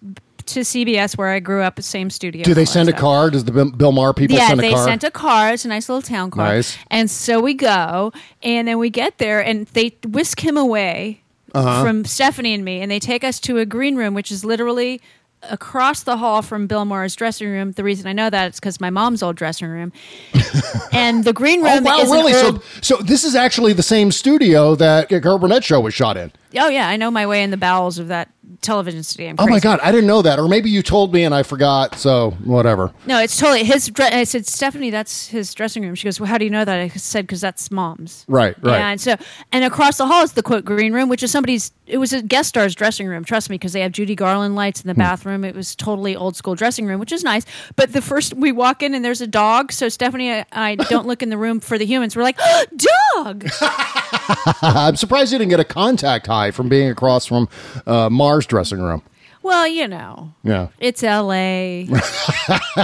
to CBS where I grew up, at the same studio. do they send a car? Does the Bill Maher people Yeah, send a they sent a car. It's a nice little town car. Nice. And so we go, and then we get there, and they whisk him away Uh-huh. from Stephanie and me, and they take us to a green room, which is literally across the hall from Bill Maher's dressing room. The reason I know that is because my mom's old dressing room, and the green room. Oh room wow, is really? old- So, so this is actually the same studio that Carol Burnett show was shot in. Oh yeah, I know my way in the bowels of that television studio. I'm Oh my god, I didn't know that, or maybe you told me and I forgot. So whatever. No, it's totally his. dre- I said, Stephanie, that's his dressing room. She goes, Well, how do you know that? I said, Because that's mom's. Right, right. And so, and across the hall is the quote green room, which is somebody's. It was a guest star's dressing room. Trust me, because they have Judy Garland lights in the Hmm. bathroom. It was totally old school dressing room, which is nice. But the first we walk in and there's a dog. So Stephanie and I don't look in the room for the humans. We're like, dog. I'm surprised you didn't get a contact high from being across from uh, Maher's dressing room. well, you know, Yeah. it's L.A.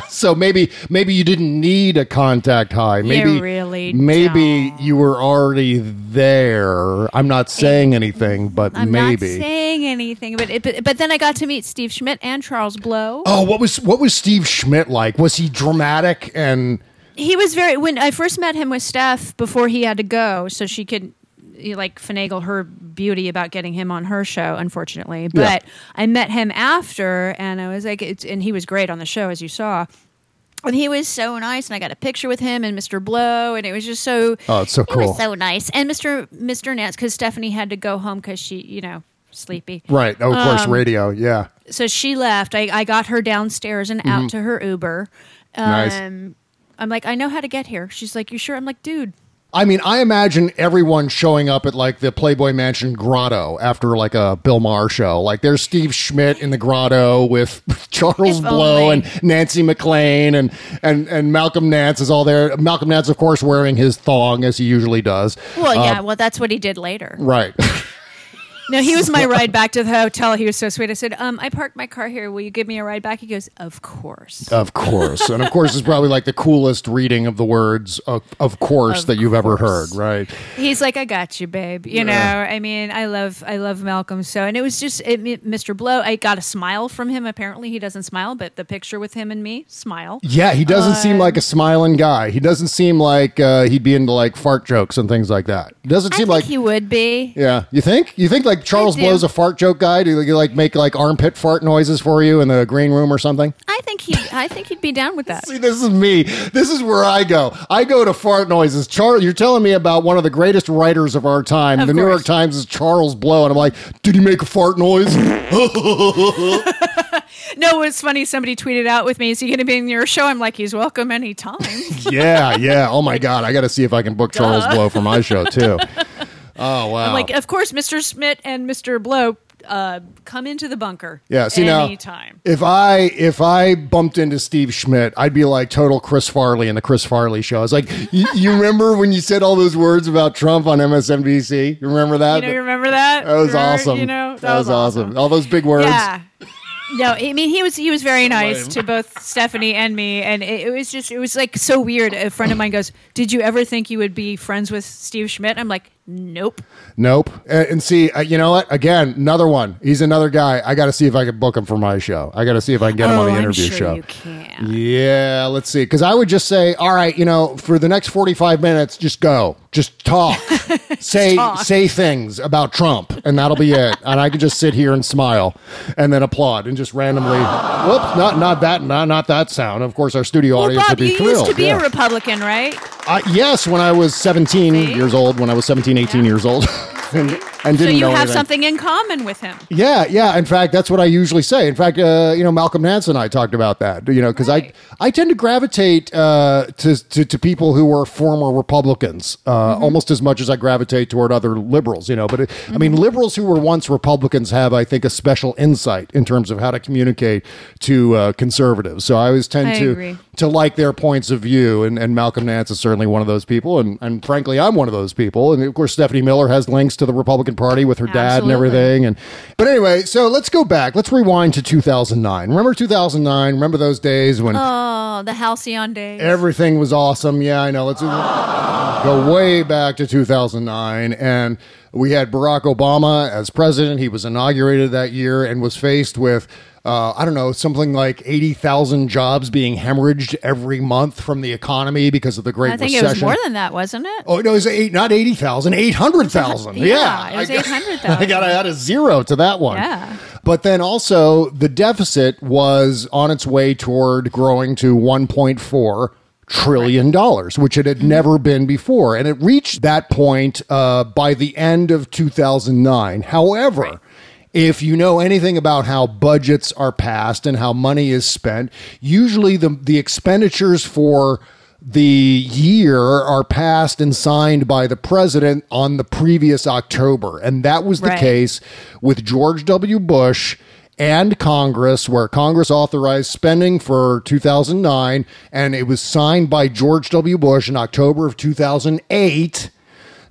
So maybe maybe you didn't need a contact high. Maybe really maybe don't. you were already there. I'm not saying anything, but I'm maybe. not saying anything, but, it, but but then I got to meet Steve Schmidt and Charles Blow. Oh, what was what was Steve Schmidt like? Was he dramatic and he was very when I first met him with Steph before he had to go, so she could you like finagle her beauty about getting him on her show. Unfortunately, but I met him after, and I was like, it's, and he was great on the show as you saw. And he was so nice, and I got a picture with him and Mr. Blow, and it was just so. Oh, it's so cool. was so nice, and Mr. Mr. Nance because Stephanie had to go home because she, you know, sleepy. right? Oh, of course, Um, radio. Yeah. so she left. I, I got her downstairs and out to her Uber. Um, Nice. I'm like, I know how to get here. She's like, you sure? I'm like, dude. I mean, I imagine everyone showing up at like the Playboy Mansion grotto after like a Bill Maher show. Like there's Steve Schmidt in the grotto with Charles If Blow only. and Nancy McLean and, and and Malcolm Nance is all there. Malcolm Nance, of course, wearing his thong as he usually does. Well, yeah. Um, well, that's what he did later. Right. No, he was my ride back to the hotel. He was so sweet. I said, um, I parked my car here. Will you give me a ride back? He goes, Of course. Of course. And of course, it's probably like the coolest reading of the words, of, of course, Of that you've ever heard, right? He's like, I got you, babe. You know, I mean, I love, I love Malcolm so, and it was just it, Mr. Blow. I got a smile from him. Apparently, he doesn't smile, but the picture with him and me, smile. Yeah, he doesn't seem like a smiling guy. He doesn't seem like uh, he'd be into like fart jokes and things like that. Doesn't I seem think like he would be. Yeah, you think? You think like Charles do. Blow's a fart joke guy? Do you like make like armpit fart noises for you in the green room or something? I think he, I think he'd be down with that. See, this is me. This is where I go. I go to fart noises. Charles, you're telling me about one of the greatest writers of our time. Of the New. York Times is Charles Blow, and I'm like, did he make a fart noise? No, it's funny. Somebody tweeted out with me, "Is he going to be in your show?" I'm like, "He's welcome anytime." yeah, yeah. Oh my god, I got to see if I can book Charles Blow for my show too. Oh wow. I'm like, of course, Mr. Schmidt and Mr. Blow uh, come into the bunker. Yeah, see now, anytime. if I if I bumped into Steve Schmidt, I'd be like total Chris Farley in the Chris Farley show. I was like, you, remember when you said all those words about Trump on MSNBC? You remember that? You know, you remember that? that was Or, awesome. You know, that, was, awesome. All those big words. Yeah. No, I mean he was he was very nice to both Stephanie and me, and it, it was just it was like so weird. A friend of mine goes, "Did you ever think you would be friends with Steve Schmidt?" I'm like, "Nope." Nope. Uh, and see, uh, you know what? Again, another one. He's another guy. I got to see if I can book him for my show. I got to see if I can get him oh, on the I'm interview sure show. you can. Yeah, let's see. Because I would just say, all right, you know, for the next forty-five minutes, just go, just talk, say talk. say things about Trump, and that'll be it. And I could just sit here and smile, and then applaud, and just randomly, whoops, not not that, not not that sound. Of course, our studio Well, audience would be thrilled. you thrilled. used to be yeah. a Republican, right? Uh, yes, when I was 17 See? years old, when I was 17, 18 years old, and, and So didn't you know have anything. something in common with him. Yeah, yeah. In fact, that's what I usually say. In fact, uh, you know, Malcolm Nance and I talked about that. You know, because Right. I I tend to gravitate uh, to, to to people who were former Republicans uh, Mm-hmm. almost as much as I gravitate toward other liberals. You know, but it, I mean, Mm-hmm. liberals who were once Republicans have, I think, a special insight in terms of how to communicate to uh, conservatives. So I always tend I to agree. To like their points of view, and, and Malcolm Nance is certainly one of those people, and and frankly, I'm one of those people. And of course, Stephanie Miller has links to the Republican Party with her dad and everything. And but anyway, so let's go back. Let's rewind to 2009. Remember 2009? Remember those days when Oh, the halcyon days. everything was awesome? Yeah, I know. Let's go way back to 2009 and we had Barack Obama as president. He was inaugurated that year and was faced with uh, I don't know, something like 80,000 jobs being hemorrhaged every month from the economy because of the Great I think Recession. it was more than that, wasn't it? Oh no, it was eight, not eighty thousand, eight hundred thousand. Yeah, Yeah, it was I got- 800,000. I got to add a zero to that one. Yeah. but then also the deficit was on its way toward growing to one point four trillion dollars, which it had Mm-hmm. never been before, and it reached that point uh, by the end of two thousand nine. However. If you know anything about how budgets are passed and how money is spent, usually the the expenditures for the year are passed and signed by the president on the previous October. And that was the Right. case with George W. Bush and Congress, where Congress authorized spending for 2009, and it was signed by George W. Bush in October of 2008.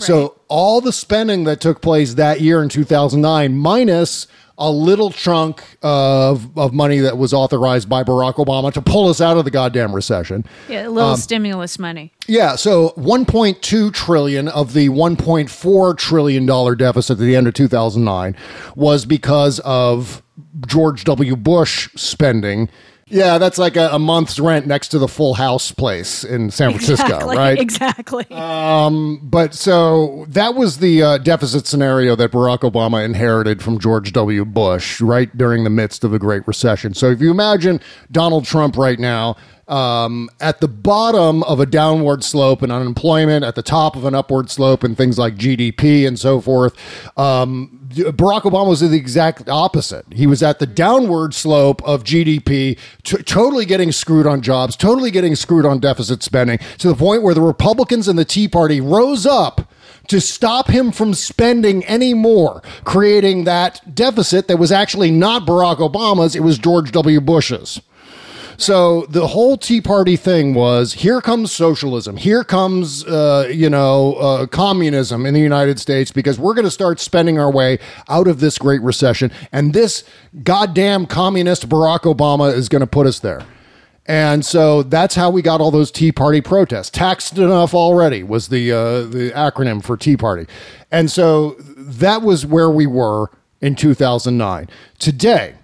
So all the spending that took place that year in 2009, minus a little chunk of, of money that was authorized by Barack Obama to pull us out of the goddamn recession. Yeah, a Um, little stimulus money. Yeah, so 1.2 trillion of the 1.4 trillion dollar deficit at the end of 2009 was because of George W. Bush spending. Yeah, that's like a, a month's rent next to the Full House place in San Francisco, exactly, right? Exactly. But so that was the uh, deficit scenario that Barack Obama inherited from George W. Bush right during the midst of the Great Recession. So if you imagine Donald Trump right now, um, at the bottom of a downward slope in unemployment, at the top of an upward slope in things like GDP and so forth. Um, Barack Obama was the exact opposite. He was at the downward slope of GDP, t- totally getting screwed on jobs, totally getting screwed on deficit spending, to the point where the Republicans and the Tea Party rose up to stop him from spending any more, creating that deficit that was actually not Barack Obama's, it was George W. Bush's. So the whole Tea Party thing was here comes socialism, here comes uh, you know uh, communism in the United States because we're going to start spending our way out of this Great Recession, and this goddamn communist Barack Obama is going to put us there. And so that's how we got all those Tea Party protests. Taxed enough already was the uh, the acronym for Tea Party, and so that was where we were in 2009. Today,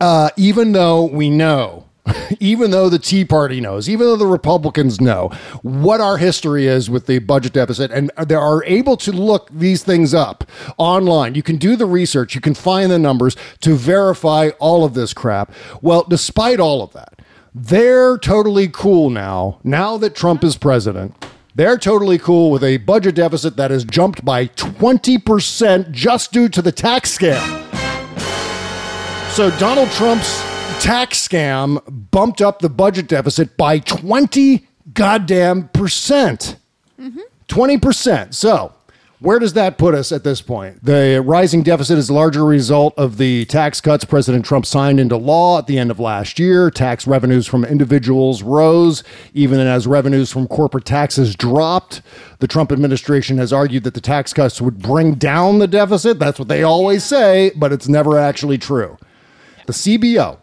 uh, even though we know, even though the Tea Party knows, even though the Republicans know what our history is with the budget deficit, and they are able to look these things up online, you can do the research, you can find the numbers to verify all of this crap. Well, despite all of that, they're totally cool now, now that Trump is president. They're totally cool with a budget deficit that has jumped by 20% just due to the tax scam. So Donald Trump's tax scam bumped up the budget deficit by 20 goddamn percent. Mm-hmm. 20%. So, where does that put us at this point? The rising deficit is a larger result of the tax cuts President Trump signed into law at the end of last year. Tax revenues from individuals rose, even as revenues from corporate taxes dropped. The Trump administration has argued that the tax cuts would bring down the deficit. That's what they always say, but it's never actually true. The CBO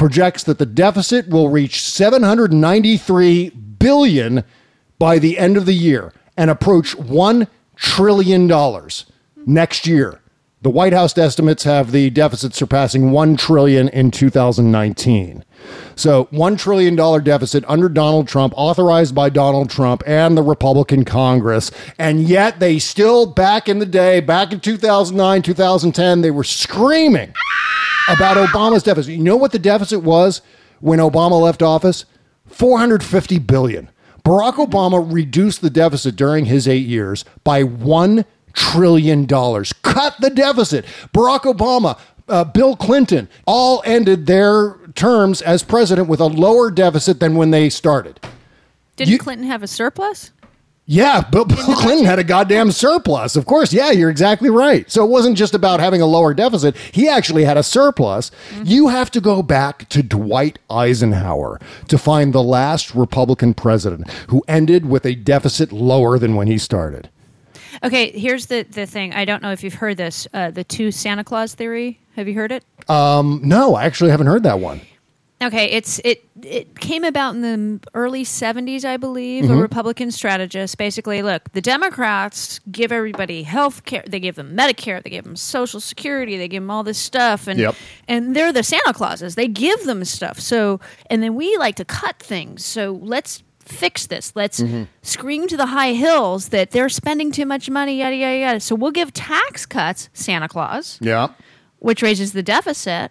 projects that the deficit will reach 793 billion by the end of the year and approach 1 trillion dollars next year. The White House estimates have the deficit surpassing 1 trillion in 2019. So, 1 trillion dollar deficit under Donald Trump authorized by Donald Trump and the Republican Congress. And yet they still back in the day, back in 2009, 2010, they were screaming about Obama's deficit. You know what the deficit was when Obama left office? 450 billion. Barack Obama reduced the deficit during his 8 years by 1 trillion dollars. Cut the deficit. Barack Obama, uh, Bill Clinton all ended their terms as president with a lower deficit than when they started. Didn't You- Clinton have a surplus? Yeah, Bill, Bill Clinton had a goddamn surplus. Of course, yeah, you're exactly right. So it wasn't just about having a lower deficit. He actually had a surplus. You have to go back to Dwight Eisenhower to find the last Republican president who ended with a deficit lower than when he started. Okay, here's the, the thing. I don't know if you've heard this. Uh, the two Santa Claus theory. Have you heard it? No, I actually haven't heard that one. Okay, it's it it came about in the early 70s, I believe. Mm-hmm. A Republican strategist basically, look, the Democrats give everybody health care, they give them Medicare, they give them Social Security, they give them all this stuff, and Yep. and they're the Santa Clauses. They give them stuff. So, and then we like to cut things. So let's fix this. Let's Mm-hmm. scream to the high hills that they're spending too much money, yada yada yada. So we'll give tax cuts, Santa Claus Yeah. which raises the deficit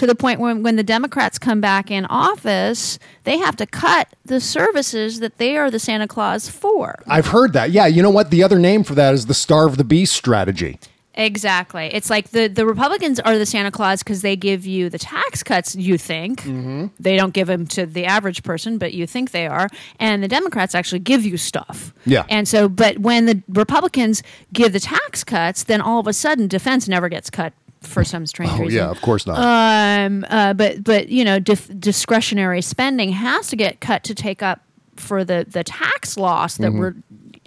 to the point when when the Democrats come back in office, they have to cut the services that they are the Santa Claus for. I've heard that. Yeah, you know what? The other name for that is the starve the beast strategy. Exactly. It's like the, the Republicans are the Santa Claus because they give you the tax cuts, you think. Mm-hmm. They don't give them to the average person, but you think they are. And the Democrats actually give you stuff. Yeah. And so, but when the Republicans give the tax cuts, then all of a sudden defense never gets cut for some strange Oh, reason. yeah, of course not. Um, uh, but but you know, dif- discretionary spending has to get cut to take up for the the tax loss that Mm-hmm. we're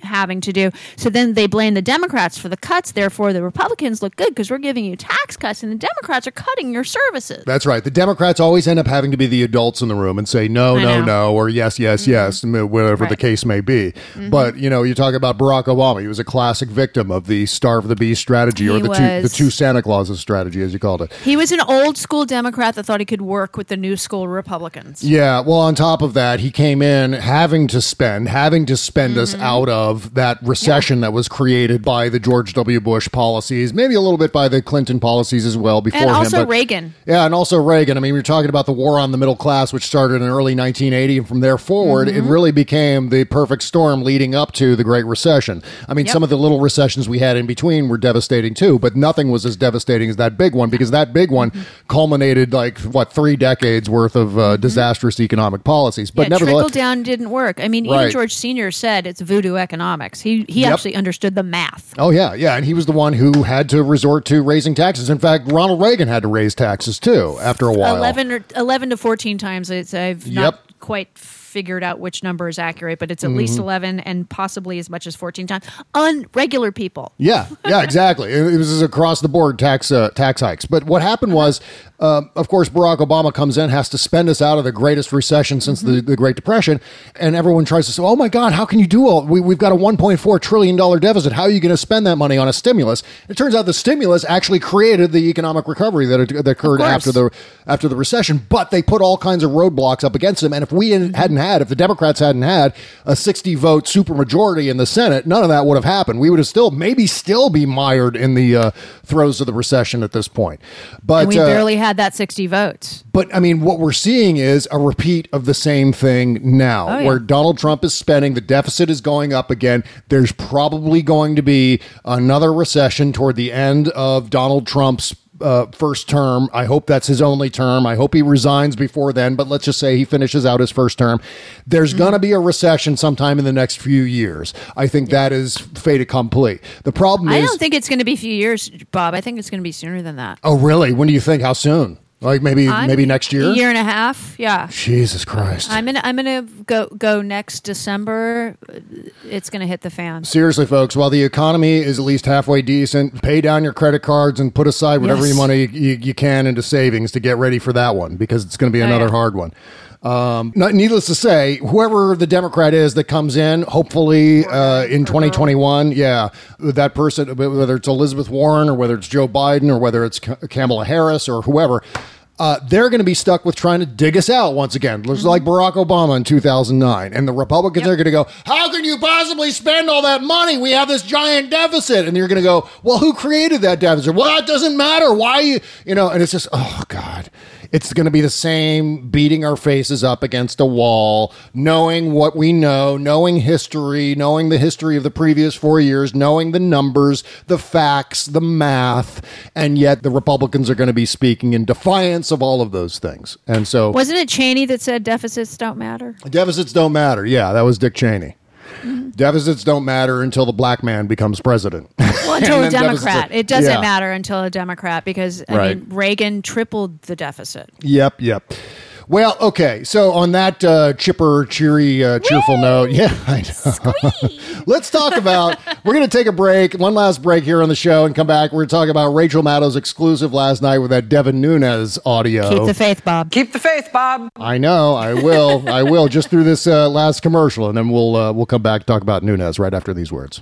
having to do. So then they blame the Democrats for the cuts. Therefore, the Republicans look good because we're giving you tax cuts, and the Democrats are cutting your services. That's right. The Democrats always end up having to be the adults in the room and say no, I no, know. Mm-hmm. no, or yes, yes, yes, whatever the case may be. But you know, you talk about Barack Obama. He was a classic victim of the starve the beast strategy, or He the two the two Santa Clauses strategy, as you called it. He was an old school Democrat that thought he could work with the new school Republicans. Yeah. Well, on top of that, he came in having to spend, having to spend us Mm-hmm. out of that recession that was created by the George W. Bush policies, maybe a little bit by the Clinton policies as well before And him. also but- Reagan. Yeah, and also Reagan. I mean, we're talking about the war on the middle class, which started in early 1980, and from there forward, Mm-hmm. it really became the perfect storm leading up to the Great Recession. I mean, Yep. some of the little recessions we had in between were devastating too, but nothing was as devastating as that big one because that big one Mm-hmm. culminated like what three decades worth of uh, disastrous economic policies. But Mm-hmm. yeah, nevertheless, trickle down didn't work. I mean, Right. even George Senior said it's voodoo economics. Economics. He he Yep. actually understood the math. Oh yeah, yeah, and he was the one who had to resort to raising taxes. In fact, Ronald Reagan had to raise taxes too after a while. 11 or 11 to 14 times it's i've Yep. not quite figured out which number is accurate but it's at Mm-hmm. least 11 and possibly as much as 14 times on regular people Yeah, yeah, exactly. It, was across the board tax uh, tax hikes. But what happened was, uh, of course, Barack Obama comes in, has to spend us out of the greatest recession since the, the Great Depression, and everyone tries to say, "Oh my God, how can you do all? We, we've got a 1.4 trillion dollar deficit. How are you going to spend that money on a stimulus?" It turns out the stimulus actually created the economic recovery that, that occurred after the after the recession. But they put all kinds of roadblocks up against them, and if we hadn't hadn't if the Democrats hadn't had a 60 vote supermajority in the Senate, none of that would have happened. We would have still maybe still be mired in the uh, throes of the recession at this point. But and we uh, barely had that 60 votes but I mean, what we're seeing is a repeat of the same thing now, Oh, yeah. where Donald Trump is spending, the deficit is going up again. There's probably going to be another recession toward the end of Donald Trump's. Uh, first term. I hope that's his only term. I hope he resigns before then, but let's just say he finishes out his first term. There's Mm-hmm. going to be a recession sometime in the next few years. I think that is fait accompli. The problem i is. I don't think it's going to be a few years bob i think it's going to be sooner than that oh, really? When do you think? How soon? Like maybe I'm- maybe next year? a year and a half yeah Jesus Christ. i'm gonna i'm gonna go go next december it's gonna hit the fan Seriously, folks, while the economy is at least halfway decent, pay down your credit cards and put aside whatever Yes. money you, you can into savings to get ready for that one because it's going to be Oh, another yeah. hard one. Um, not, needless to say, whoever the Democrat is that comes in, hopefully uh, in 2021, yeah, that person, whether it's Elizabeth Warren or whether it's Joe Biden or whether it's Kamala Harris or whoever, uh, they're going to be stuck with trying to dig us out once again, just like Barack Obama in 2009. And the Republicans are going to go, How can you possibly spend all that money? We have this giant deficit. And you're going to go, Well, who created that deficit? Well, it doesn't matter. Why you, you know, and it's just, oh, God. It's going to be the same beating our faces up against a wall, knowing what we know, knowing history, knowing the history of the previous four years, knowing the numbers, the facts, the math, and yet the Republicans are going to be speaking in defiance of all of those things. And so wasn't it cheney that said deficits don't matter deficits don't matter. Yeah, that was Dick Cheney. Mm-hmm. Deficits don't matter until the black man becomes president. Well, until a deficits Democrat. It doesn't Yeah. matter until a Democrat because I Right. mean Reagan tripled the deficit. Yep, yep. Well, okay. So on that uh, chipper, cheery, uh, cheerful note, yeah, I know. Let's talk about. We're going to take a break, one last break here on the show, and come back. We're going to talk about Rachel Maddow's exclusive last night with that Devin Nunes audio. Keep the faith, Bob. Keep the faith, Bob. I know. I will. I will. Just through this uh, last commercial, and then we'll uh, we'll come back and talk about Nunes right after these words.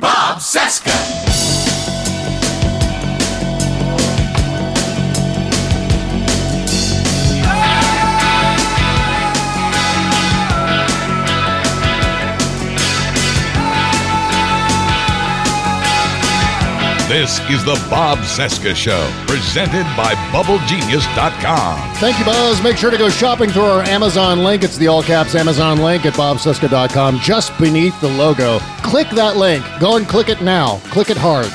Bob Cesca. This is the Bob Cesca Show, presented by BubbleGenius.com. Thank you, Buzz. Make sure to go shopping through our Amazon link. It's the all caps Amazon link at bobcesca.com, just beneath the logo. Click that link. Go and click it now. Click it hard.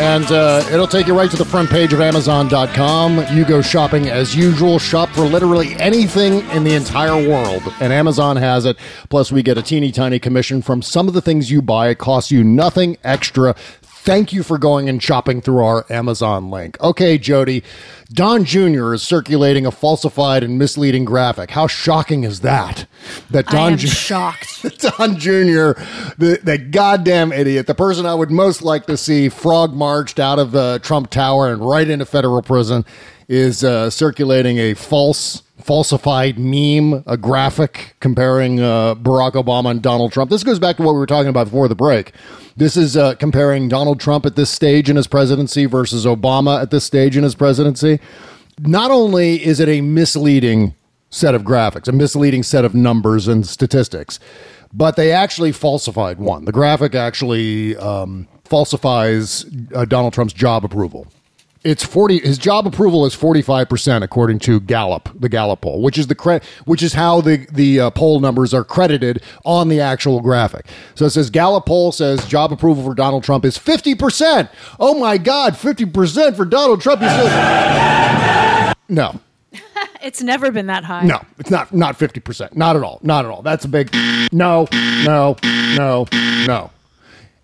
And uh, it'll take you right to the front page of Amazon.com. You go shopping as usual. Shop for literally anything in the entire world. And Amazon has it. Plus, we get a teeny tiny commission from some of the things you buy. It costs you nothing extra. Thank you for going and shopping through our Amazon link. Okay, Jody, Don Jr. is circulating a falsified and misleading graphic. How shocking is that? That I Don am Jr. shocked. Don Jr., the, the goddamn idiot, the person I would most like to see frog marched out of the Trump Tower and right into federal prison, is uh, circulating a false, falsified meme, a graphic comparing uh, Barack Obama and Donald Trump. This goes back to what we were talking about before the break. This is uh, comparing Donald Trump at this stage in his presidency versus Obama at this stage in his presidency. Not only is it a misleading set of graphics, a misleading set of numbers and statistics, but they actually falsified one. The graphic actually um, falsifies uh, Donald Trump's job approval. It's forty. His job approval is forty five percent, according to Gallup, the Gallup poll, which is the cre- which is how the the uh, poll numbers are credited on the actual graphic. So it says Gallup poll says job approval for Donald Trump is fifty percent. Oh my God, fifty percent for Donald Trump. No, It's never been that high. no, it's not not fifty percent. Not at all. Not at all. That's a big no, no, no, no.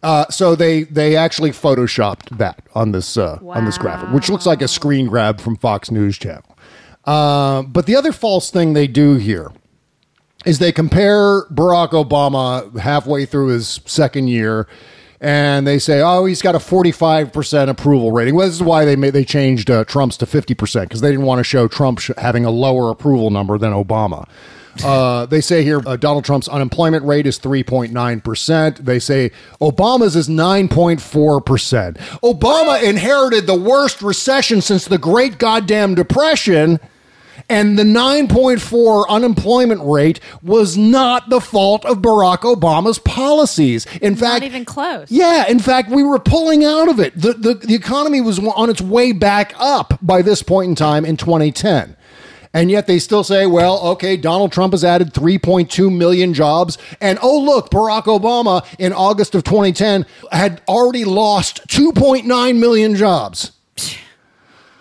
Uh, so they they actually photoshopped that on this uh, on this graphic, which looks like a screen grab from Fox News Channel. Uh, but the other false thing they do here is they compare Barack Obama halfway through his second year, and they say, "Oh, he's got a forty-five percent approval rating." Well, this is why they made they changed uh, Trump's to fifty percent because they didn't want to show Trump sh- having a lower approval number than Obama. Uh, they say here uh, Donald Trump's unemployment rate is 3.9%. They say Obama's is 9.4%. Obama inherited the worst recession since the Great Goddamn Depression. And the 9.4 unemployment rate was not the fault of Barack Obama's policies. In fact, Not even close. yeah, in fact, we were pulling out of it. The, the, the economy was on its way back up by this point in time in 2010. And yet they still say, well, okay, Donald Trump has added 3.2 million jobs. And oh, look, Barack Obama in August of 2010 had already lost 2.9 million jobs.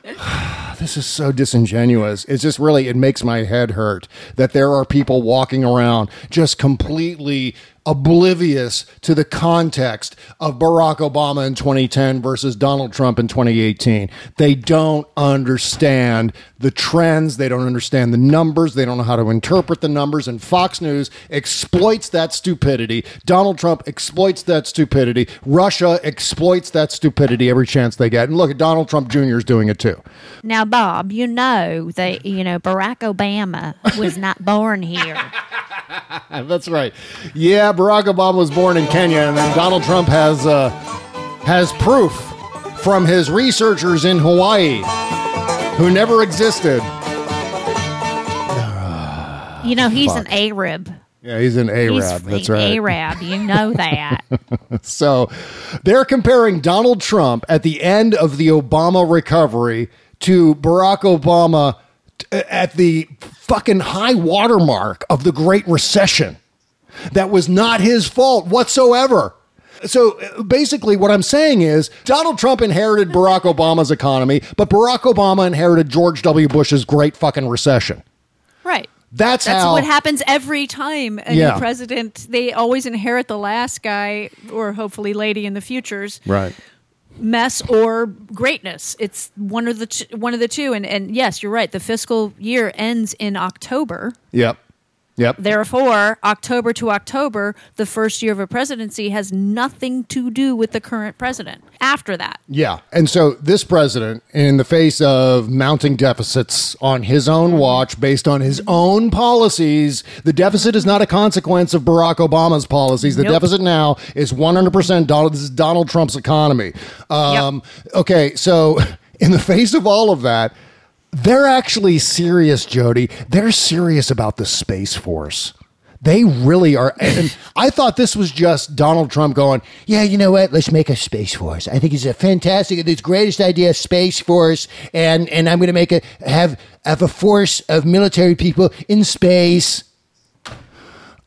this is so disingenuous. It's just really, it makes my head hurt that there are people walking around just completely oblivious to the context of Barack Obama in 2010 versus Donald Trump in 2018. They don't understand the trends. They don't understand the numbers. They don't know how to interpret the numbers. And Fox News exploits that stupidity. Donald Trump exploits that stupidity. Russia exploits that stupidity every chance they get. And look at Donald Trump Jr. is doing it too. Now, Bob, you know that you know Barack Obama was not born here. That's right. Yeah, Barack Obama was born in Kenya, and then Donald Trump has uh, has proof from his researchers in Hawaii who never existed. You know he's an Arab. Yeah, he's an He's Arab. That's right. Arab. You know that. So they're comparing Donald Trump at the end of the Obama recovery to Barack Obama t- at the fucking high watermark of the Great Recession. That was not his fault whatsoever. So basically, what I'm saying is Donald Trump inherited Barack Obama's economy, but Barack Obama inherited George W. Bush's great fucking recession. right. That's, That's how. what happens every time a Yeah. new president. They always inherit the last guy, or hopefully lady in the futures, Right. mess or greatness. It's one of the t- one of the two. And and yes, you're right. The fiscal year ends in October. Yep. Yep. Therefore, October to October, the first year of a presidency has nothing to do with the current president. After that, Yeah. And so this president, in the face of mounting deficits on his own watch based on his own policies, the deficit is not a consequence of Barack Obama's policies. The Nope. deficit now is 100% Donald, this is Donald Trump's economy. Um, Okay. So in the face of all of that, they're actually serious, Jody. They're serious about the Space Force. They really are. And I thought this was just Donald Trump going, yeah, you know what? Let's make a Space Force. I think it's a fantastic, it's greatest idea, Space Force. And, and I'm going to make a, have, have a force of military people in space.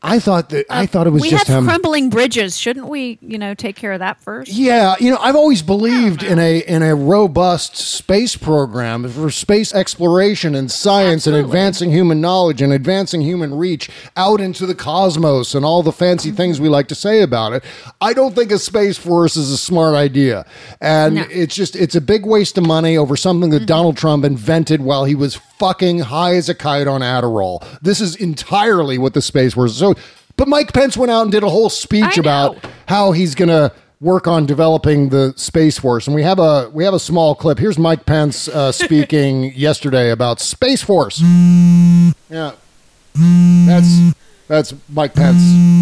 I thought that I uh, thought it was we just have crumbling bridges. Shouldn't we, you know, take care of that first? Yeah, you know, I've always believed in a in a robust space program for space exploration and science and advancing human knowledge and advancing human reach out into the cosmos and all the fancy things we like to say about it. I don't think a space force is a smart idea. And No. it's just it's a big waste of money over something that mm-hmm. Donald Trump invented while he was fucking high as a kite on Adderall. This is entirely what the space force. So but Mike Pence went out and did a whole speech I about know. how he's going to work on developing the space force and we have a we have a small clip here's mike pence uh, speaking yesterday about space force yeah that's that's mike pence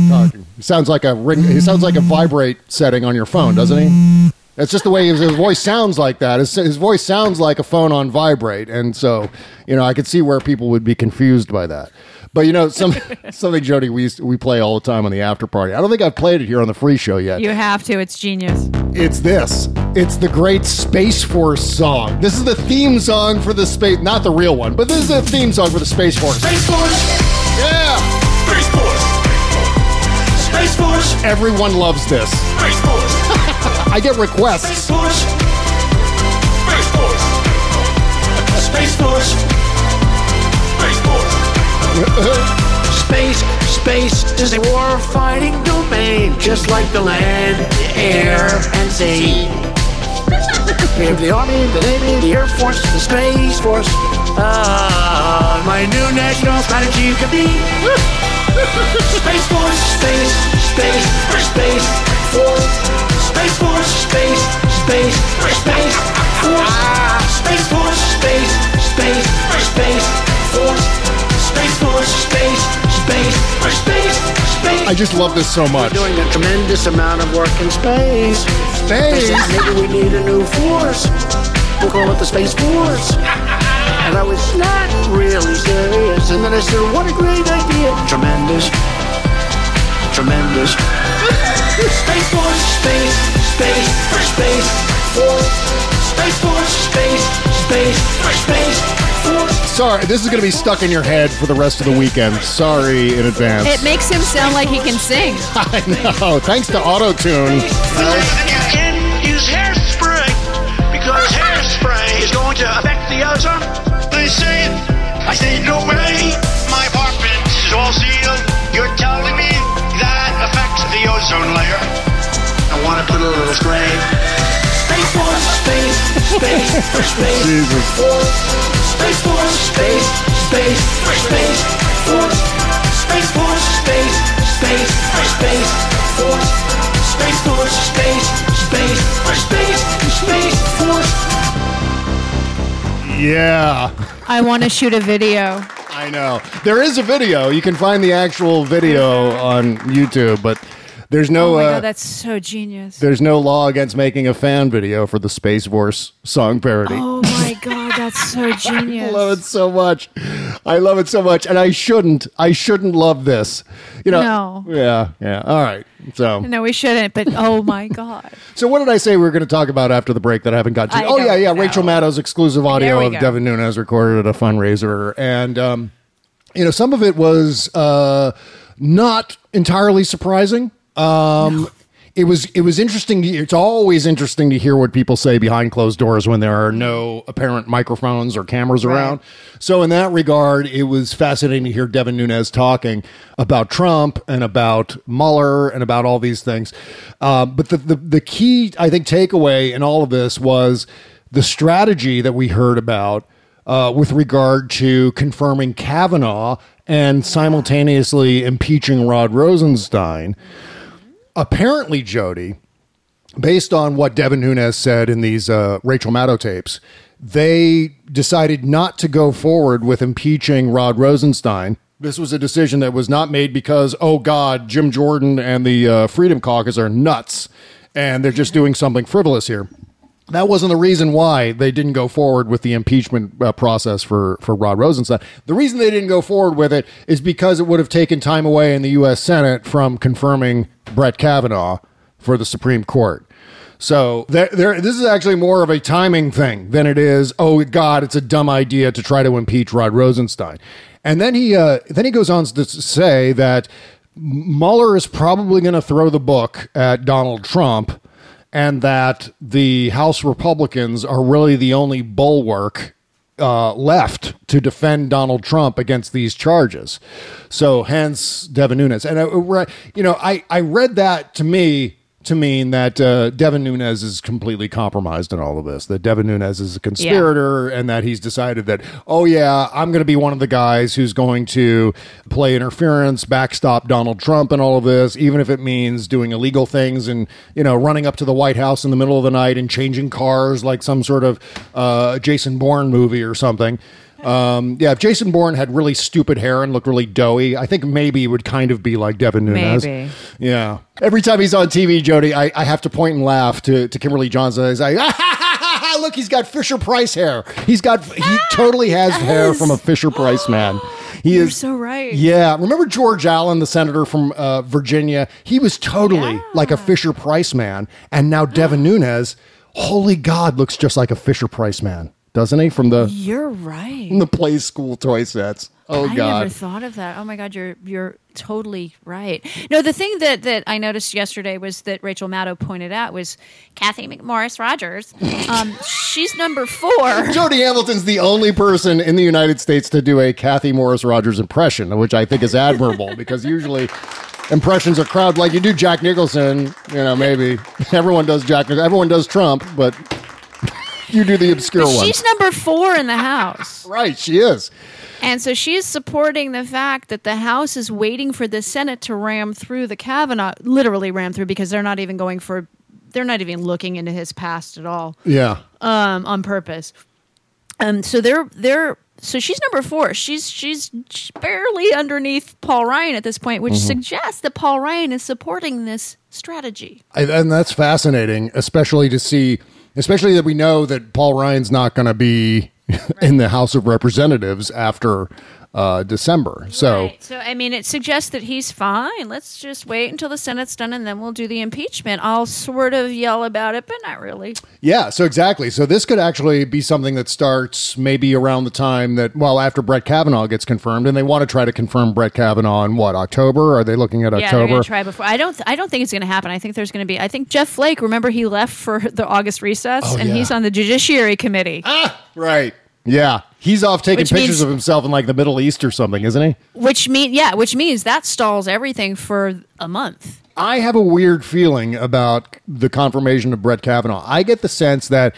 talking he sounds like a ring he sounds like a vibrate setting on your phone doesn't he that's just the way his, his voice sounds like that his, his voice sounds like a phone on vibrate and so you know i could see where people would be confused by that but you know some something jody we used to, we play all the time on the after party i don't think i've played it here on the free show yet You have to. It's genius. it's this. It's the great Space Force song. This is the theme song for the space, not the real one, but this is the theme song for the Space Force. Space Force! Yeah, Space Force! Space Force! everyone loves this. Space Force! I get requests. Space. Force! Space Force! Space Force! Space Force! Space, space is a war-fighting domain, just like the land, the air, and sea. We have the Army, the Navy, the Air Force, the Space Force. Ah, my new national strategy could be Space Force! space, space, space, just love this so much. doing a tremendous amount of work in space. Space. Maybe we need a new force. We'll call it the Space Force. And I was not really serious. And then I said, what a great idea. Tremendous. Tremendous. Space Force! Space, space, space, force. Space Force, space, space, space, force. Sorry, this is going to be stuck in your head for the rest of the weekend. Sorry in advance. It makes him sound like he can sing. I know. Thanks to AutoTune. You can use hairspray because hairspray is going to affect the ozone. They say it. I say no way. My apartment is all sealed. You're telling me that affects the ozone layer. I want to put a little spray. Space Force, space, space, for space, Jesus. force, space force, space, space, for space, force, space force, space, space, for space, force, space force, space, space, for space, space, force. Yeah. I want to shoot a video. I know. There is a video. You can find the actual video on YouTube, but there's no Oh my uh, god, that's so genius. there's no law against making a fan video for the Space Force song parody. Oh my god, that's so genius. I love it so much. I love it so much, and I shouldn't. I shouldn't love this. You know. No. Yeah. Yeah. All right. So. No, we shouldn't. But oh my god, So what did I say we were going to talk about after the break that I haven't got to? I oh yeah, yeah. know. Rachel Maddow's exclusive audio of go. Devin Nunes recorded at a fundraiser, and um, you know some of it was uh, not entirely surprising. Um, It was it was interesting. To, it's always interesting to hear what people say behind closed doors when there are no apparent microphones or cameras around. So in that regard, it was fascinating to hear Devin Nunes talking about Trump and about Mueller and about all these things. Uh, but the, the the key I think takeaway in all of this was the strategy that we heard about uh, with regard to confirming Kavanaugh and simultaneously impeaching Rod Rosenstein. Apparently, Jody, based on what Devin Nunes said in these uh, Rachel Maddow tapes, they decided not to go forward with impeaching Rod Rosenstein. This was a decision that was not made because, oh God, Jim Jordan and the uh, Freedom Caucus are nuts and they're just doing something frivolous here. That wasn't the reason why they didn't go forward with the impeachment uh, process for, for Rod Rosenstein. The reason they didn't go forward with it is because it would have taken time away in the U.S. Senate from confirming Brett Kavanaugh for the Supreme Court. So there, there, this is actually more of a timing thing than it is. Oh God, it's a dumb idea to try to impeach Rod Rosenstein. And then he, uh, then he goes on to say that Mueller is probably going to throw the book at Donald Trump, and that the House Republicans are really the only bulwark uh, left to defend Donald Trump against these charges. So, hence Devin Nunes. And uh, right, you know, I I read that to me to mean that uh, Devin Nunes is completely compromised in all of this. That Devin Nunes is a conspirator, and that he's decided that, oh yeah, I'm going to be one of the guys who's going to play interference, backstop Donald Trump, and all of this, even if it means doing illegal things and you know running up to the White House in the middle of the night and changing cars like some sort of uh, Jason Bourne movie or something. Um, yeah, if Jason Bourne had really stupid hair and looked really doughy, I think maybe he would kind of be like Devin Nunes. Maybe. Yeah. Every time he's on TV, Jody, I, I have to point and laugh to, to Kimberly Johnson. He's like, look, he's got Fisher Price hair. He's got, he totally has hair from a Fisher Price man. He You're is so right. Yeah. Remember George Allen, the senator from uh, Virginia? He was totally like a Fisher Price man. And now Devin Nunes, holy God, looks just like a Fisher Price man, doesn't he? From the, You're right. from the play school toy sets. Oh, God. I God. never thought of that. Oh my God, you're you're totally right. No, the thing that that I noticed yesterday was that Rachel Maddow pointed out was Cathy McMorris Rodgers. Um, she's number four. Jody Hamilton's the only person in the United States to do a Kathy Morris Rogers impression, which I think is admirable because usually impressions are crowd like you do Jack Nicholson, you know, maybe everyone does Jack Nicholson, everyone does Trump, but you do the obscure one. she's number four in the House. Right, she is. And so she is supporting the fact that the House is waiting for the Senate to ram through the Kavanaugh, literally ram through, because they're not even going for, they're not even looking into his past at all, Yeah. um, on purpose. Um, so they're they're so she's number four. She's she's barely underneath Paul Ryan at this point, which Mm-hmm. suggests that Paul Ryan is supporting this strategy. I, and that's fascinating, especially to see, especially that we know that Paul Ryan's not going to be in the House of Representatives after uh, December. So. Right. So I mean, it suggests that he's fine. Let's just wait until the Senate's done, and then we'll do the impeachment. I'll sort of yell about it, but not really. Yeah, so exactly. So this could actually be something that starts maybe around the time that, well, after Brett Kavanaugh gets confirmed, and they want to try to confirm Brett Kavanaugh in what October? Are they looking at Yeah, October? to try before. I don't. Th- I don't think it's going to happen. I think there's going to be. I think Jeff Flake. Remember, he left for the August recess, Oh, and yeah. he's on the Judiciary Committee, Ah, right. Yeah, he's off taking Which pictures means- of himself in like the Middle East or something, isn't he? which mean yeah, which means that stalls everything for a month. I have a weird feeling about the confirmation of Brett Kavanaugh. I get the sense that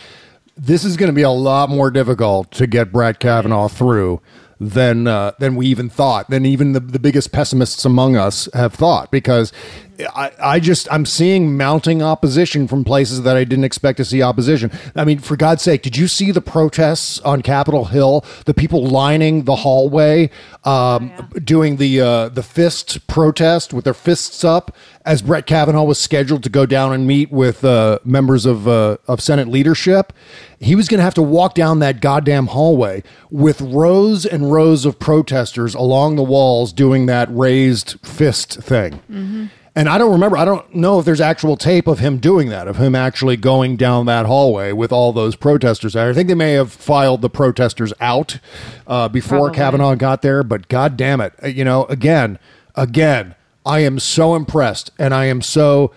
this is going to be a lot more difficult to get Brett Kavanaugh through than uh, than we even thought, than even the, the biggest pessimists among us have thought. Because I, I just I'm seeing mounting opposition from places that I didn't expect to see opposition. I mean, for God's sake, did you see the protests on Capitol Hill? The people lining the hallway, um, doing the uh, the fist protest with their fists up as Brett Kavanaugh was scheduled to go down and meet with uh, members of uh, of Senate leadership. He was going to have to walk down that goddamn hallway with rows and rows of protesters along the walls doing that raised fist thing. And I don't remember, I don't know if there's actual tape of him doing that, of him actually going down that hallway with all those protesters. I think they may have filed the protesters out uh, before Probably. Kavanaugh got there, but god damn it. You know, again, again, I am so impressed and I am so,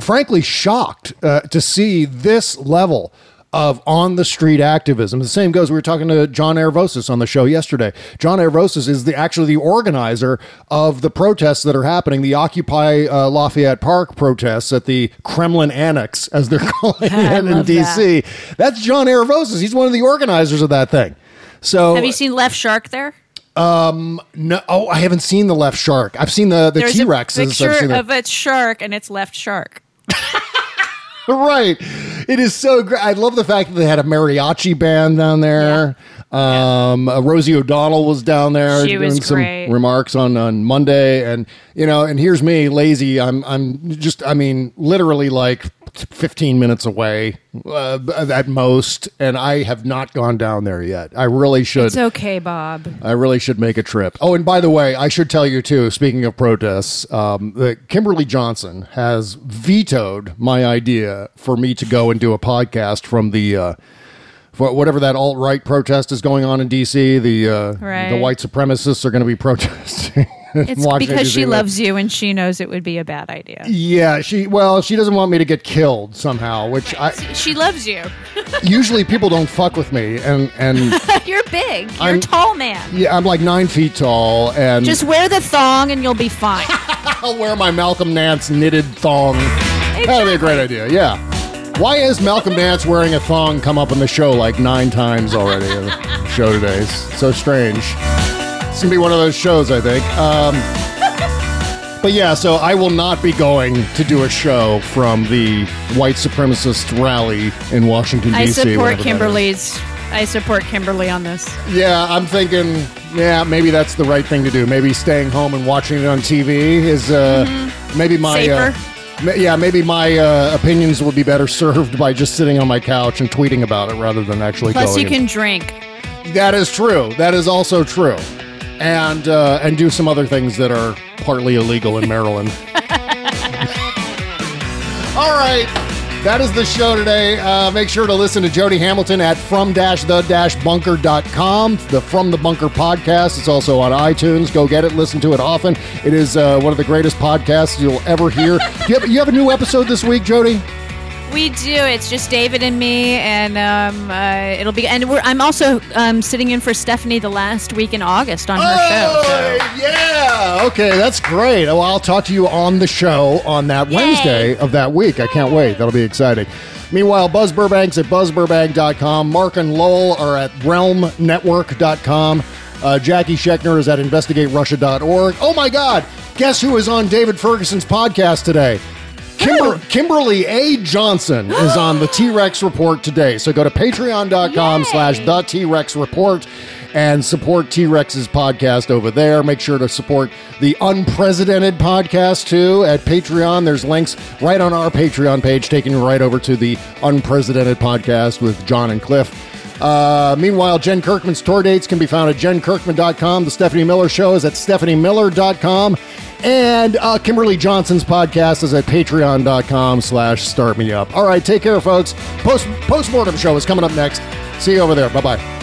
frankly, shocked uh, to see this level of on the street activism. The same goes. We were talking to John Aravosis on the show yesterday. John Aravosis is the actually the organizer of the protests that are happening, the Occupy uh, Lafayette Park protests at the Kremlin Annex, as they're calling it in D.C. That's John Aravosis. He's one of the organizers of that thing. So Have you seen Left Shark there? no, oh, I haven't seen the left shark. I've seen the the T Rexes. picture of a shark, and it's Left Shark. right. It is so great. I love the fact that they had a mariachi band down there. Um, uh, Rosie O'Donnell was down there She was doing some great. remarks on, on Monday, and you know, and here's me lazy. I'm I'm just I mean literally like 15 minutes away uh, at most, and I have not gone down there yet. I really should. It's okay, Bob. I really should make a trip. Oh, and by the way, I should tell you too. Speaking of protests, um, that Kimberly Johnson has vetoed my idea for me to go and do a podcast from the uh, whatever that alt right protest is going on in D.C. The uh, Right. the white supremacists are going to be protesting. It's because she loves you and she knows it would be a bad idea. Yeah, she well, she doesn't want me to get killed somehow, which I She loves you. usually people don't fuck with me, and and You're big. You're I'm- a tall man. yeah, I'm like nine feet tall, and Just wear the thong and you'll be fine. I'll wear my Malcolm Nance knitted thong. That'd be a great idea. Yeah. Why is Malcolm Nance wearing a thong come up in the show like nine times already in the show today? It's so strange. It's gonna be one of those shows, I think. Um, but yeah, so I will not be going to do a show from the white supremacist rally in Washington I D.C. support whatever that is. Kimberly's. I support Kimberly on this. Yeah, I'm thinking, yeah, maybe that's the right thing to do. Maybe staying home and watching it on TV is uh, maybe my. Uh, Safer. ma- yeah, maybe my uh, opinions would be better served by just sitting on my couch and tweeting about it rather than actually Plus, you can drink. that is true. That is also true, and uh, and do some other things that are partly illegal in Maryland. All right. That is the show today. Uh, make sure to listen to Jody Hamilton at from-the-bunker.com, the From the Bunker podcast. It's also on iTunes. Go get it. Listen to it often. It is uh, one of the greatest podcasts you'll ever hear. You, have, you have a new episode this week, Jody? We do. It's just David and me, and um, uh, it'll be. And we're, I'm also um, sitting in for Stephanie the last week in August on her show. so- yeah. Okay, that's great. Well, I'll talk to you on the show on that Wednesday of that week. I can't wait. That'll be exciting. Meanwhile, Buzz Burbank's at buzzburbank.com. Mark and Lowell are at realmnetwork.com. Uh, Jackie Schechner is at investigaterussia.org. Oh my God! Guess who is on David Ferguson's podcast today? Kimber- Kimberly A. Johnson is on the T Rex Report today. So go to patreon.com slash the T Rex Report and support T Rex's podcast over there. Make sure to support the Unprecedented podcast too at Patreon. There's links right on our Patreon page taking you right over to the Unprecedented podcast with John and Cliff. Uh, meanwhile, Jen Kirkman's tour dates can be found at jenkirkman.com. The Stephanie Miller Show is at stephaniemiller.com. And uh, Kimberly Johnson's podcast is at patreon.com slash start me up. All right, take care, folks. Post Postmortem Show is coming up next. See you over there. Bye bye.